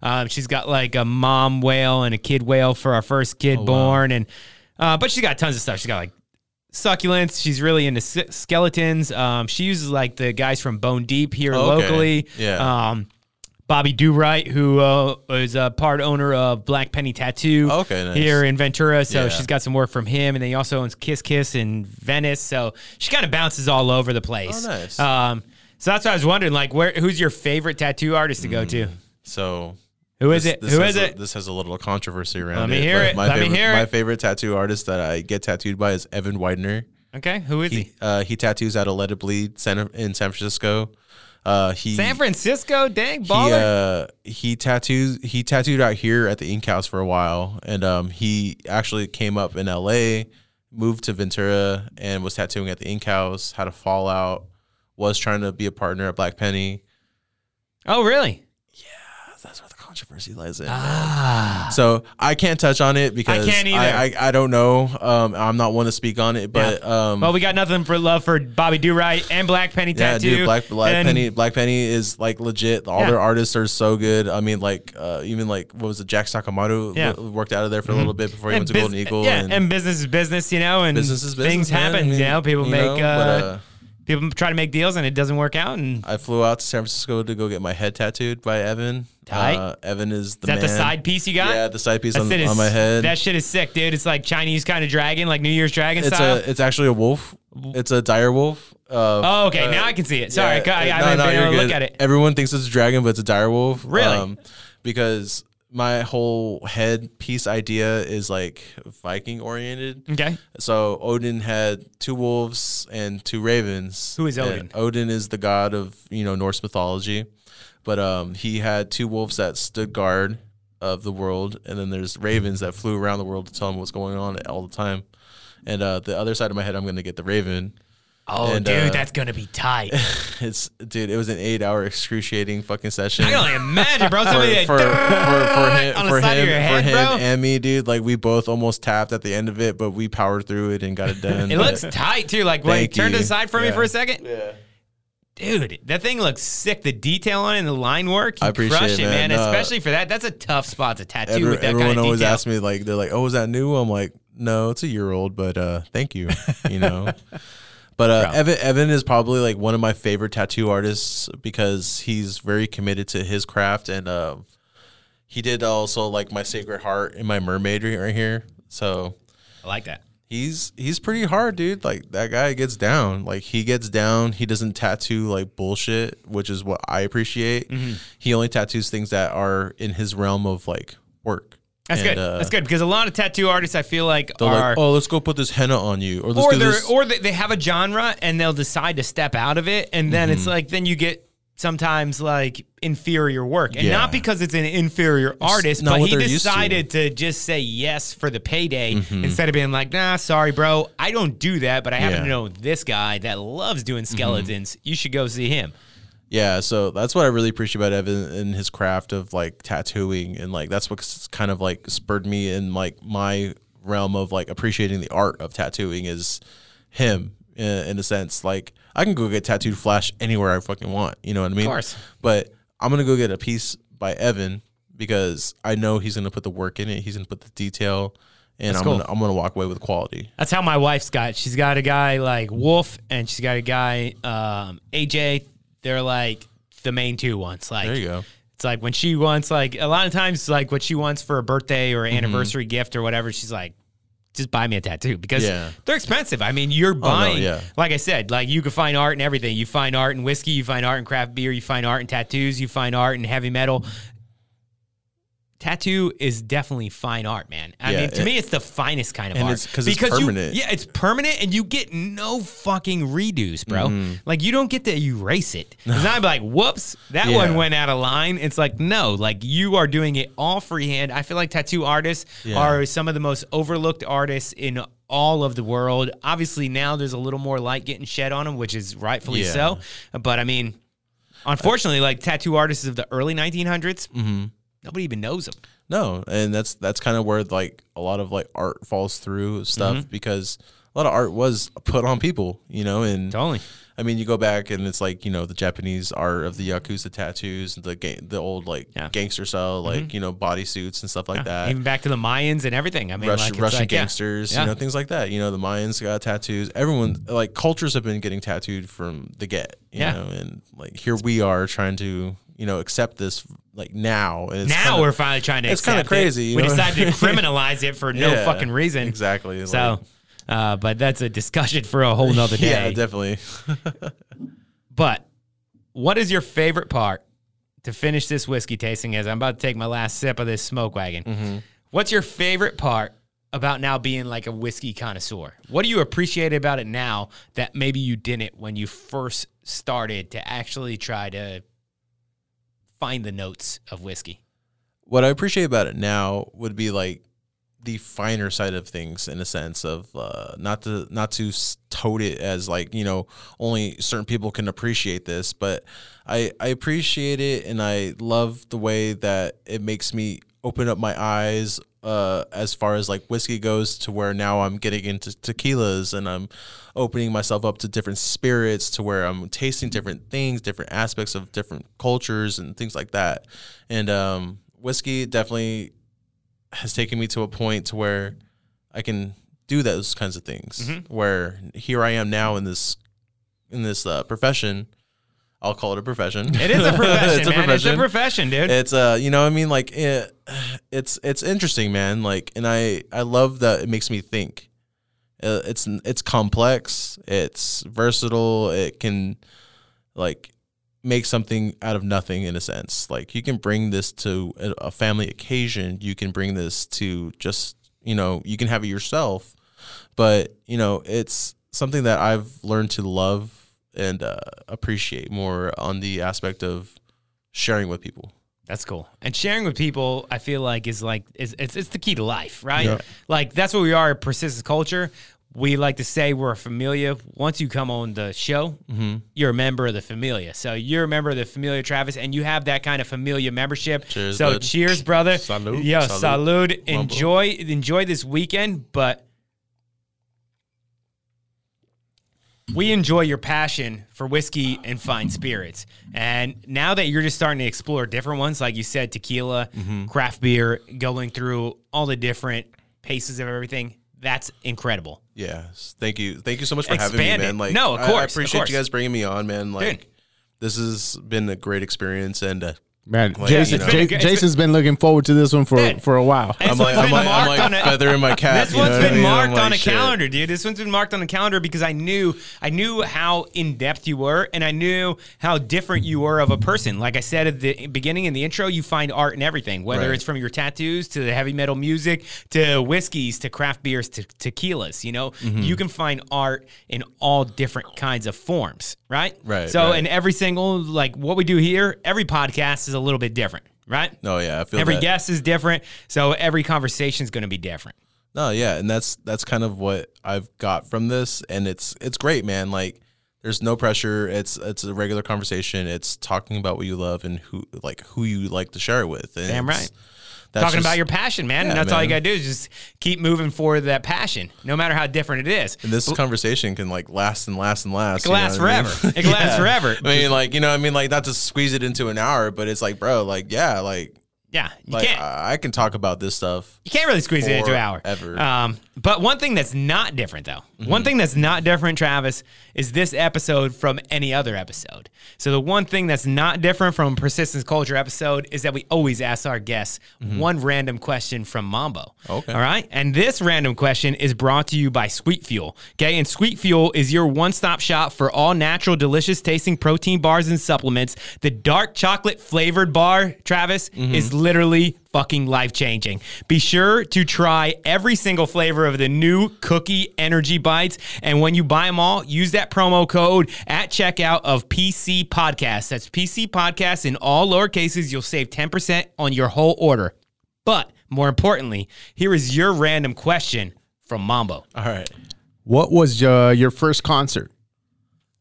Um, she's got like a mom whale and a kid whale for our first Oh, kid born, and uh, but she's got tons of stuff. She's got like succulents. She's really into skeletons. Um, she uses like the guys from Bone Deep here Oh, okay. locally. Yeah. Um, Bobby Do Right, who uh, is a part owner of Black Penny Tattoo Okay, nice. here in Ventura. So Yeah. she's got some work from him. And then he also owns Kiss Kiss in Venice. So she kind of bounces all over the place. Oh, nice. Um, so that's what I was wondering, like, where who's your favorite tattoo artist to go to? So Who is this- it? This Who has a, it? This has a little controversy around Let me it. hear it. My Let me favorite, hear My favorite tattoo artist that I get tattooed by is Evan Widener. Okay, who is he? He uh, he tattoos out of Let It Bleed Center in San Francisco. Uh, he San Francisco, dang he baller. uh he tattoos he tattooed out here at the Ink House for a while, and um he actually came up in L.A., moved to Ventura, and was tattooing at the Ink House. Had a fallout. Was trying to be a partner at Black Penny. oh, really? Yeah, that's the controversy lies in. Ah. So I can't touch on it because I can't either. I, I, I don't know. Um, I'm not one to speak on it, but um, Well, we got nothing for love for Bobby Do Right and Black Penny yeah, Tattoo. dude, Black Black And- Penny Black Penny is like legit. All Yeah. their artists are so good. I mean, like uh, even like what was it? Jack Sakamoto Yeah. Mm-hmm. worked out of there for a little bit before he and went to bus- Golden Eagle. Yeah, and, and, business is business, you know, and business is business. things man. happen. I mean, you know, people you make know, uh, but, uh, people try to make deals and it doesn't work out. And I flew out to San Francisco to go get my head tattooed by Evan. Tight. Uh, Evan is the is that the side piece you got? Yeah, the side piece on, is- on my head. That shit is sick, dude. It's like Chinese kind of dragon, like New Year's dragon it's style. a it's actually a wolf. It's a dire wolf. Uh, oh, okay. uh, now I can see it. Sorry, Yeah, I, I no, haven't no, been able to look at it. Everyone thinks it's a dragon, but it's a dire wolf. Um, Really? because my whole head piece idea is like Viking oriented. Okay. So Odin had two wolves and two ravens. Who is And Odin? Odin is the god of you know Norse mythology, but um, he had two wolves that stood guard of the world, and then there's ravens that flew around the world to tell him what's going on all the time. And uh, the other side of my head, I'm gonna get the raven. Oh, And, dude, uh, that's gonna be tight. It's dude, it was an eight hour excruciating fucking session. I can only imagine, bro. for, Somebody for, for, for him, for him, of your for him bro. and me, dude. Like we both almost tapped at the end of it, but we powered through it and got it done. It But- looks tight too. Like, wait, Thank turn to you. the side for me for a second. yeah. Dude, that thing looks sick. The detail on it and the line work, you I appreciate crush it, it, man. man. No. Especially for that. That's a tough spot to tattoo Every- with that everyone kind of always detail. asks me like they're like, "Oh, is that new?" I'm like, "No, it's a year old, but uh, thank you." You know. But uh, Evan Evan is probably like one of my favorite tattoo artists because he's very committed to his craft and um, he did also like my Sacred Heart and my Mermaid right here. So I like that. he's he's pretty hard, dude. Like that guy gets down. Like he gets down. He doesn't tattoo like bullshit, which is what I appreciate. Mm-hmm. He only tattoos things that are in his realm of like work. That's And, good. uh, That's good because a lot of tattoo artists, I feel like, are. like, oh, let's go put this henna on you, or let's or they're this. or they, they have a genre and they'll decide to step out of it and then Mm-hmm. it's like then you get sometimes like inferior work and Yeah. not because it's an inferior artist but he they're to. decided to. just say yes for the payday Mm-hmm. instead of being like nah sorry bro i don't do that but i happen Yeah. Mm-hmm. to know this guy that loves doing skeletons you should go see him Yeah, so that's what I really appreciate about Evan and his craft of like tattooing, and like that's what's kind of like spurred me in like my realm of like appreciating the art of tattooing is him in, in a sense. Like I can go get tattooed flash anywhere I fucking want, you know what I mean? Of course. But I'm gonna go get a piece by Evan because I know he's gonna put the work in it. He's gonna put the detail, and That's I'm cool. gonna I'm gonna walk away with quality. That's how my wife's got. She's got a guy like Wolf, and she's got a guy um, AJ. They're like the main two ones. Like There you go. It's like when she wants like a lot of times like what she wants for a birthday or mm-hmm. anniversary gift or whatever. She's like, just buy me a tattoo because Yeah. they're expensive. I mean, you're oh, buying. yeah. Like I said, like you can find art in everything. You find art in whiskey. You find art in craft beer. You find art in tattoos. You find art in heavy metal. Tattoo is definitely fine art, man. I Yeah, mean, to it- me, it's the finest kind of And art it's- 'cause it's you- permanent. yeah, it's permanent, and you get no fucking redos, bro. Mm-hmm. Like you don't get to erase it. It's not like, whoops, that Yeah. one went out of line. It's like, no, like you are doing it all freehand. I feel like tattoo artists Yeah. are some of the most overlooked artists in all of the world. Obviously, now there's a little more light getting shed on them, which is rightfully so. But I mean, unfortunately, like tattoo artists of the early 1900s, Mm-hmm. Nobody even knows them. No, and that's that's kind of where like a lot of like art falls through stuff Mm-hmm. because a lot of art was put on people, you know, and Totally. I mean, you go back and it's like you know the Japanese art of the yakuza tattoos, the ga- the old like Yeah. Mm-hmm. gangster style, like you know bodysuits and stuff like that. Even back to the Mayans and everything. I mean, Russian, like, Russian like, gangsters, Yeah. you know, things like that. You know, the Mayans got tattoos. Everyone, like, cultures have been getting tattooed from the get, you Yeah. know, and like here we are trying to, you know, accept this like now. It's now kinda- we're finally trying to. it's accept it. crazy, We know? decided to criminalize it for no Yeah, fucking reason. Exactly. So, like- uh, but that's a discussion for a whole nother day. yeah, definitely. But what is your favorite part to finish this whiskey tasting? As I'm about to take my last sip of this smoke wagon, Mm-hmm. what's your favorite part about now being like a whiskey connoisseur? What do you appreciate about it now that maybe you didn't when you first started to actually try to find the notes of whiskey? what I appreciate about it now would be like the finer side of things in a sense of uh, not to not to tote it as like you know only certain people can appreciate this, but I I appreciate it and I love the way that it makes me open up my eyes uh, as far as like whiskey goes to where now I'm getting into tequilas and I'm opening myself up to different spirits to where I'm tasting different things, different aspects of different cultures and things like that. And um, whiskey definitely has taken me to a point to where I can do those kinds of things. Where here I am now in this in this uh, profession. I'll call it a profession. It is a profession, It's a man. It's a profession. profession, dude. It's uh, you know, I mean, like it, it's it's interesting, man. Like, and I I love that it makes me think. Uh, it's it's complex. It's versatile. It can, like, make something out of nothing in a sense. Like, you can bring this to a family occasion. You can bring this to just you know, you can have it yourself. But you know, it's something that I've learned to love and uh, appreciate more on the aspect of sharing with people. That's cool. And sharing with people, I feel like is like is it's it's the key to life, right? Yeah. Like that's what we are, at persistence culture. We like to say we're a familia. Once you come on the show, Mm-hmm. you're a member of the familia. So you're a member of the familia, Travis, and you have that kind of familia membership. Cheers, so bud. cheers, brother. Salud. Yo, Salud. salud. Enjoy enjoy this weekend, but we enjoy your passion for whiskey and fine spirits. And now that you're just starting to explore different ones, like you said, tequila, Mm-hmm. craft beer, going through all the different paces of everything, that's incredible. Yes. Thank you. Thank you so much for having me, man. Like, No, of course, I, of appreciate course. you guys bringing me on, man. Like, Dude. this has been a great experience, and uh, Man, Like, Jason, you know. Ja- It's been- Jason's been looking forward to this one for Dude. for a while. And I'm like, I'm been like, I'm marked like on a- feathering my cap. This one's one's what I been mean? I'm marked like, on a shit. calendar, dude. This one's been marked on a calendar because I knew I knew how in depth you were, and I knew how different you were of a person. Like I said at the beginning in the intro, you find art in everything, whether Right. it's from your tattoos to the heavy metal music to whiskeys to craft beers to tequilas. You know, Mm-hmm. you can find art in all different kinds of forms, right? Right, So, right. in every single like what we do here, every podcast is a little bit different, right? No, yeah, I feel Every that. guest is different, so every conversation is going to be different. No, yeah, and that's that's kind of what I've got from this, and it's it's great, man. Like, there's no pressure. It's it's a regular conversation. It's talking about what you love and who like who you like to share it with. And Damn right. That's talking just- about your passion, man. and Yeah, that's all you got to do is just keep moving forward that passion, no matter how different it is. And this conversation can like last and last and last. It can last forever. It can last forever. I mean, like you know, I mean, like not to squeeze it into an hour, but it's like, bro, like yeah, like Yeah, you like can't. I, can talk about this stuff. you can't really squeeze it into an hour. forever. Um, but one thing that's not different, though, Mm-hmm. one thing that's not different, Travis, is this episode from any other episode. So the one thing that's not different from Persistence Culture episode is that we always ask our guests one random question from Mambo. Mm-hmm. Okay. All right. And this random question is brought to you by Sweet Fuel. Okay. And Sweet Fuel is your one stop shop for all natural, delicious tasting protein bars and supplements. The dark chocolate flavored bar, Travis, Mm-hmm. is literally fucking life changing. Be sure to try every single flavor of the new Cookie Energy Bites. And when you buy them all, use that promo code at checkout of PC Podcast. That's PC Podcast in all lower cases. You'll save 10% on your whole order. But more importantly, here is your random question from Mambo. All right. What was uh, your first concert?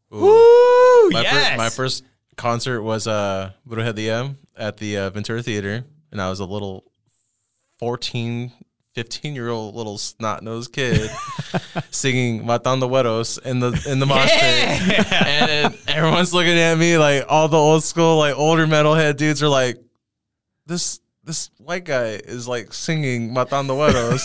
Woo! My, yes. first, my first concert was uh Brujeria at the uh, Ventura Theater, and I was a little 14, 15 year old little snot nosed kid singing Matando Güeros in the in the mosh pit, and then everyone's looking at me like all the old school like older metalhead dudes are like this. This white guy is like singing Matando Güeros.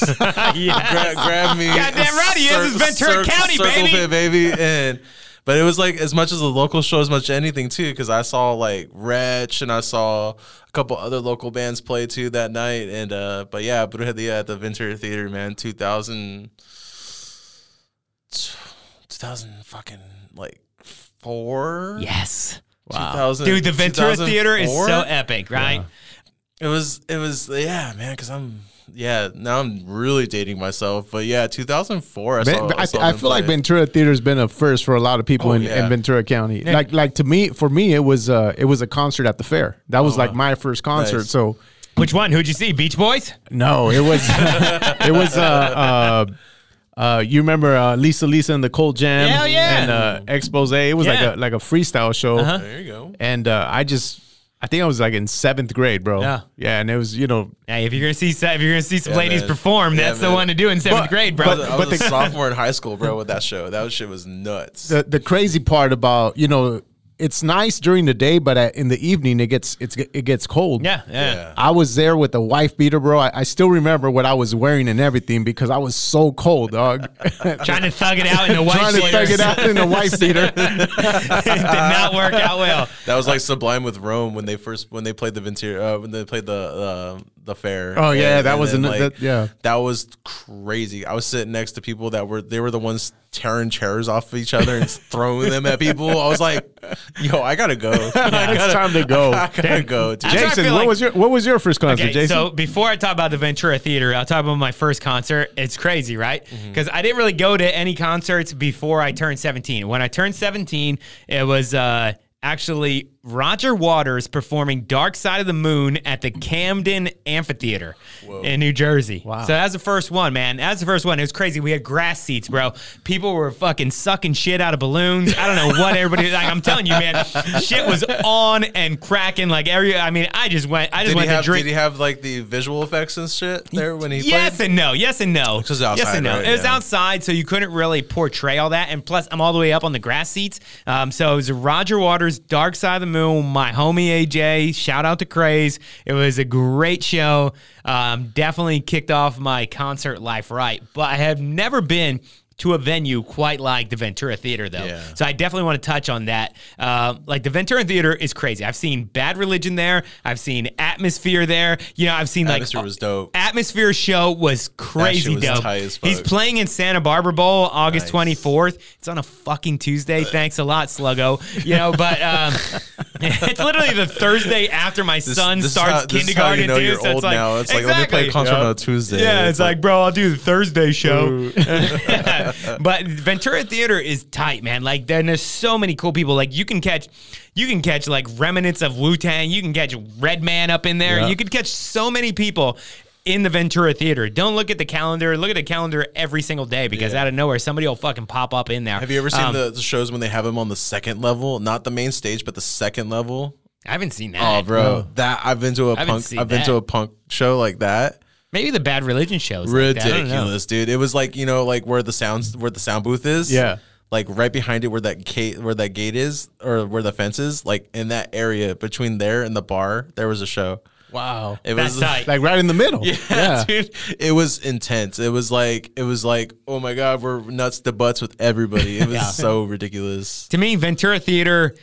Yes. Gra- grab me. Goddamn right he is. It's Ventura County, circle baby. pit, baby. And but it was like as much as the local show, as much as anything too, because I saw like Wretch and I saw a couple other local bands play too that night. And uh but yeah, Brujeria at the Ventura Theater, man, 2000, 2000 fucking like four. Yes. 2000 Dude, the Ventura Theater is so epic, right? It was, it was, yeah, man. Because I'm, yeah. Now I'm really dating myself, but yeah, 2004. I, saw, Ven- I, saw I them feel like. Ventura Theater's been a first for a lot of people Oh, in, yeah. in Ventura County. Like like to me, for me, it was uh, it was a concert at the fair. That was like my first concert. Nice. So Which one? Who'd you see? Beach Boys? no, it was it was uh, uh, uh, you remember uh, Lisa Lisa and the Cult Jam? Hell yeah. And uh, Expose. It was Yeah. like a like a freestyle show. There you go. And uh, I just I think I was like in seventh grade, bro. Yeah. Yeah, and it was you know Hey, if you're gonna see if you're gonna see some Yeah, ladies man. perform, Yeah, that's the man. one to do in seventh But- grade, I bro. was, I but was a the- sophomore in high school, bro, with that show. That shit was nuts. the the crazy part about you know it's nice during the day, but at, in the evening it gets it's it gets cold. yeah, yeah. Yeah. I was there with a wife beater, bro. I, I still remember what I was wearing and everything because I was so cold, dog. Trying to thug it out in the white Trying to thug it out in a wife beater. Did not work out well. That was like Sublime with Rome when they first when they played the Ventura uh, when they played the uh, the fair. Oh, yeah, that was then, an- that- yeah. that was crazy. I was sitting next to people that were they were the ones tearing chairs off of each other and throwing them at people. I was like, yo, I gotta go. I it's time to go. I gotta go. Dude. That's what I Jason, what like- was your what was your first concert, Okay, Jason? so before I talk about the Ventura Theater, I'll talk about my first concert. It's crazy, right? Mm-hmm. Because I didn't really go to any concerts before I turned 17. When I turned 17, it was uh, actually Roger Waters performing Dark Side of the Moon at the Camden Amphitheater in New Jersey. Wow. So that's the first one, man. That's the first one. It was crazy. We had grass seats, bro. People were fucking sucking shit out of balloons. I don't know what everybody like. I'm telling you, man, shit was on and cracking. Like every, I mean, I just went, I just Did went have to drink. did he have like the visual effects and shit there when he Yes played? and no. Yes and no. was yes and no. right? It was Yeah. outside, so you couldn't really portray all that. And plus, I'm all the way up on the grass seats. Um, so it was Roger Waters' Dark Side of the Moon. My homie AJ. Shout out to Craze. It was a great show. Um, definitely kicked off my concert life right. But I have never been to a venue quite like the Ventura Theater, though. Yeah. So I definitely want to touch on that. Uh, like the Ventura Theater is crazy. I've seen Bad Religion there. I've seen Atmosphere there. You know, I've seen like Atmosphere was dope. Atmosphere show was crazy was dope. tight as fuck. He's playing in Santa Barbara Bowl August Nice. 24th. It's on a fucking Tuesday. Thanks a lot, Sluggo. You know, but um, it's literally the Thursday after my This- son this is starts how- this is how kindergarten you know you're so it's old like, now. It's like let me play a Exactly. concert on a Tuesday. Yeah, it's like, bro, I'll do the Thursday show. but Ventura Theater is tight, man. Like, then there's so many cool people. Like, you can catch, you can catch like remnants of Wu Tang. You can catch Redman up in there. Yeah. You could catch so many people in the Ventura Theater. Don't look at the calendar. Look at the calendar every single day because Yeah. out of nowhere somebody will fucking pop up in there. Have you ever seen Um, the, the shows when they have them on the second level, not the main stage, but the second level? I haven't seen that. Oh, bro, that I've been to a punk. I've been to a punk show like that. Maybe the Bad Religion shows. like that. I. Ridiculous, dude. It was like you know, like where the sounds, where the sound booth is. Yeah. Like right behind it, where that gate, where that gate is, or where the fence is. Like in that area between there and the bar, there was a show. wow. It That's was tight. Like right in the middle. Yeah, dude. It was intense. It was like it was like, oh my god, we're nuts to butts with everybody. It was so ridiculous. to me, Ventura Theater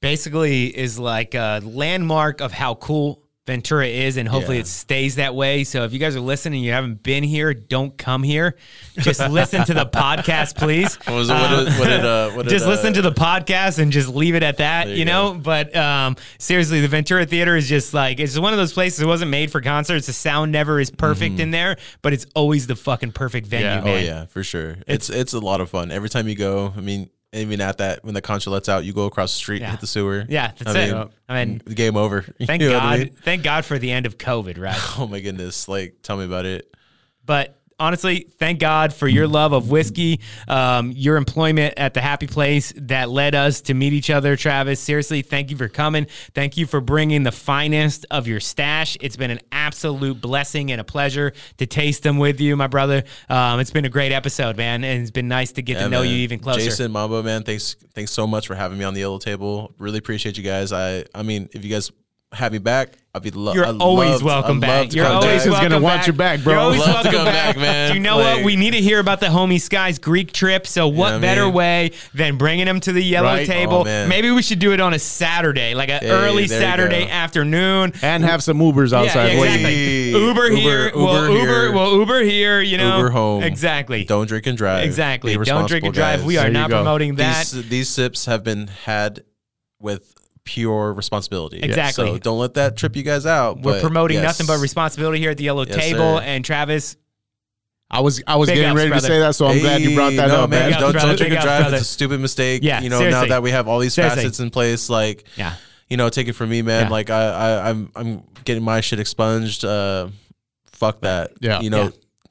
basically is like a landmark of how cool Ventura is, and hopefully Yeah. it stays that way. So if you guys are listening and you haven't been here, don't come here. Just listen to the podcast, please. What was it? What did, what did, uh, what did, just uh, listen to the podcast and just leave it at that, you, you know. go. But um, seriously, the Ventura Theater is just like it's one of those places. It wasn't made for concerts. The sound never is perfect in there, but it's always the fucking perfect venue, Yeah. Oh man. yeah, for sure. It's it's a lot of fun every time you go. I mean, even at that when the concert lets out, you go across the street, Yeah. hit the sewer. Yeah, that's I it. Mean, I mean, game over. Thank You know God, I mean? thank God for the end of COVID, right? Oh my goodness! Like, tell me about it. But honestly, thank God for your love of whiskey, um, your employment at the happy place that led us to meet each other, Travis. Seriously, thank you for coming. Thank you for bringing the finest of your stash. It's been an absolute blessing and a pleasure to taste them with you, my brother. Um, it's been a great episode, man, and it's been nice to get Yeah, to know man. you even closer. Jason Mambo, man, thanks thanks so much for having me on the yellow table. Really appreciate you guys. I I mean, if you guys have me back, I'd be lo- You're I'd always love to- welcome I'd back. love to You're come always back. Jason's welcome gonna back. want you back, bro. You're always Love to welcome come back, back, man. Do you know Like- what? We need to hear about the homie Sky's Greek trip. So what know what I better mean? way than bringing him to the yellow Right. Oh, table? Oh, man. Maybe we should do it on a Saturday, like an Hey, early there you Saturday go. afternoon. and have some Ubers Yeah, outside. yeah, waiting. exactly. Hey, Uber, Uber- here, well, Uber Uber, here. well, Uber here. You know, Uber home. Exactly. Don't drink and drive. exactly. Be Don't drink and drive. guys. We are There you not go. promoting that. These these sips have been had with pure responsibility. Exactly. So don't let that trip you guys out. We're but promoting yes. nothing but responsibility here at the yellow Yes, table. sir. And Travis, I was I was Big getting ups, ready brother. to say that, so I'm glad you brought that no, up, man. man. Ups, Don't, don't drink Big and drive. brother. It's a stupid mistake. Yeah, you know, seriously. now that we have all these Seriously. facets in place, like, yeah. you know, take it from me, man. Yeah. Like, I, I, I'm, I'm getting my shit expunged. Uh, fuck that. Yeah. You know, Yeah.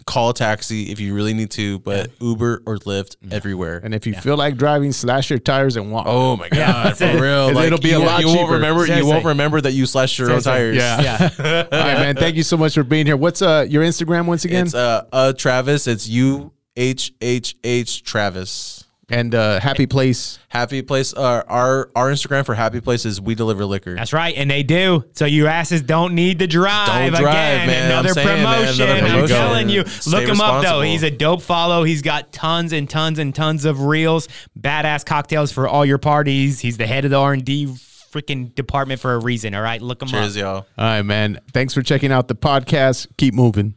Call a taxi if you really need to, but Uber or Lyft everywhere. And if you feel like driving, slash your tires and walk. Oh my god, for real! Like, it'll be a you, lot you won't cheaper. remember. You Seriously. won't remember that you slashed your own Seriously. tires. Yeah. Yeah. All right, man. Thank you so much for being here. What's uh your Instagram once again? It's uh, uh Travis. It's U H H H Travis. And uh Happy Place. Happy Place. Uh, our our Instagram for Happy Place is we deliver liquor. That's right, and they do. So you asses don't need to drive. Don't drive, Again, man. Another I'm saying, man, promotion. I'm telling you. Stay Look him up though. He's a dope follow. He's got tons and tons and tons of reels, badass cocktails for all your parties. He's the head of the R and D freaking department for a reason. All right, look him up. Cheers, y'all. All right, man. Thanks for checking out the podcast. Keep moving.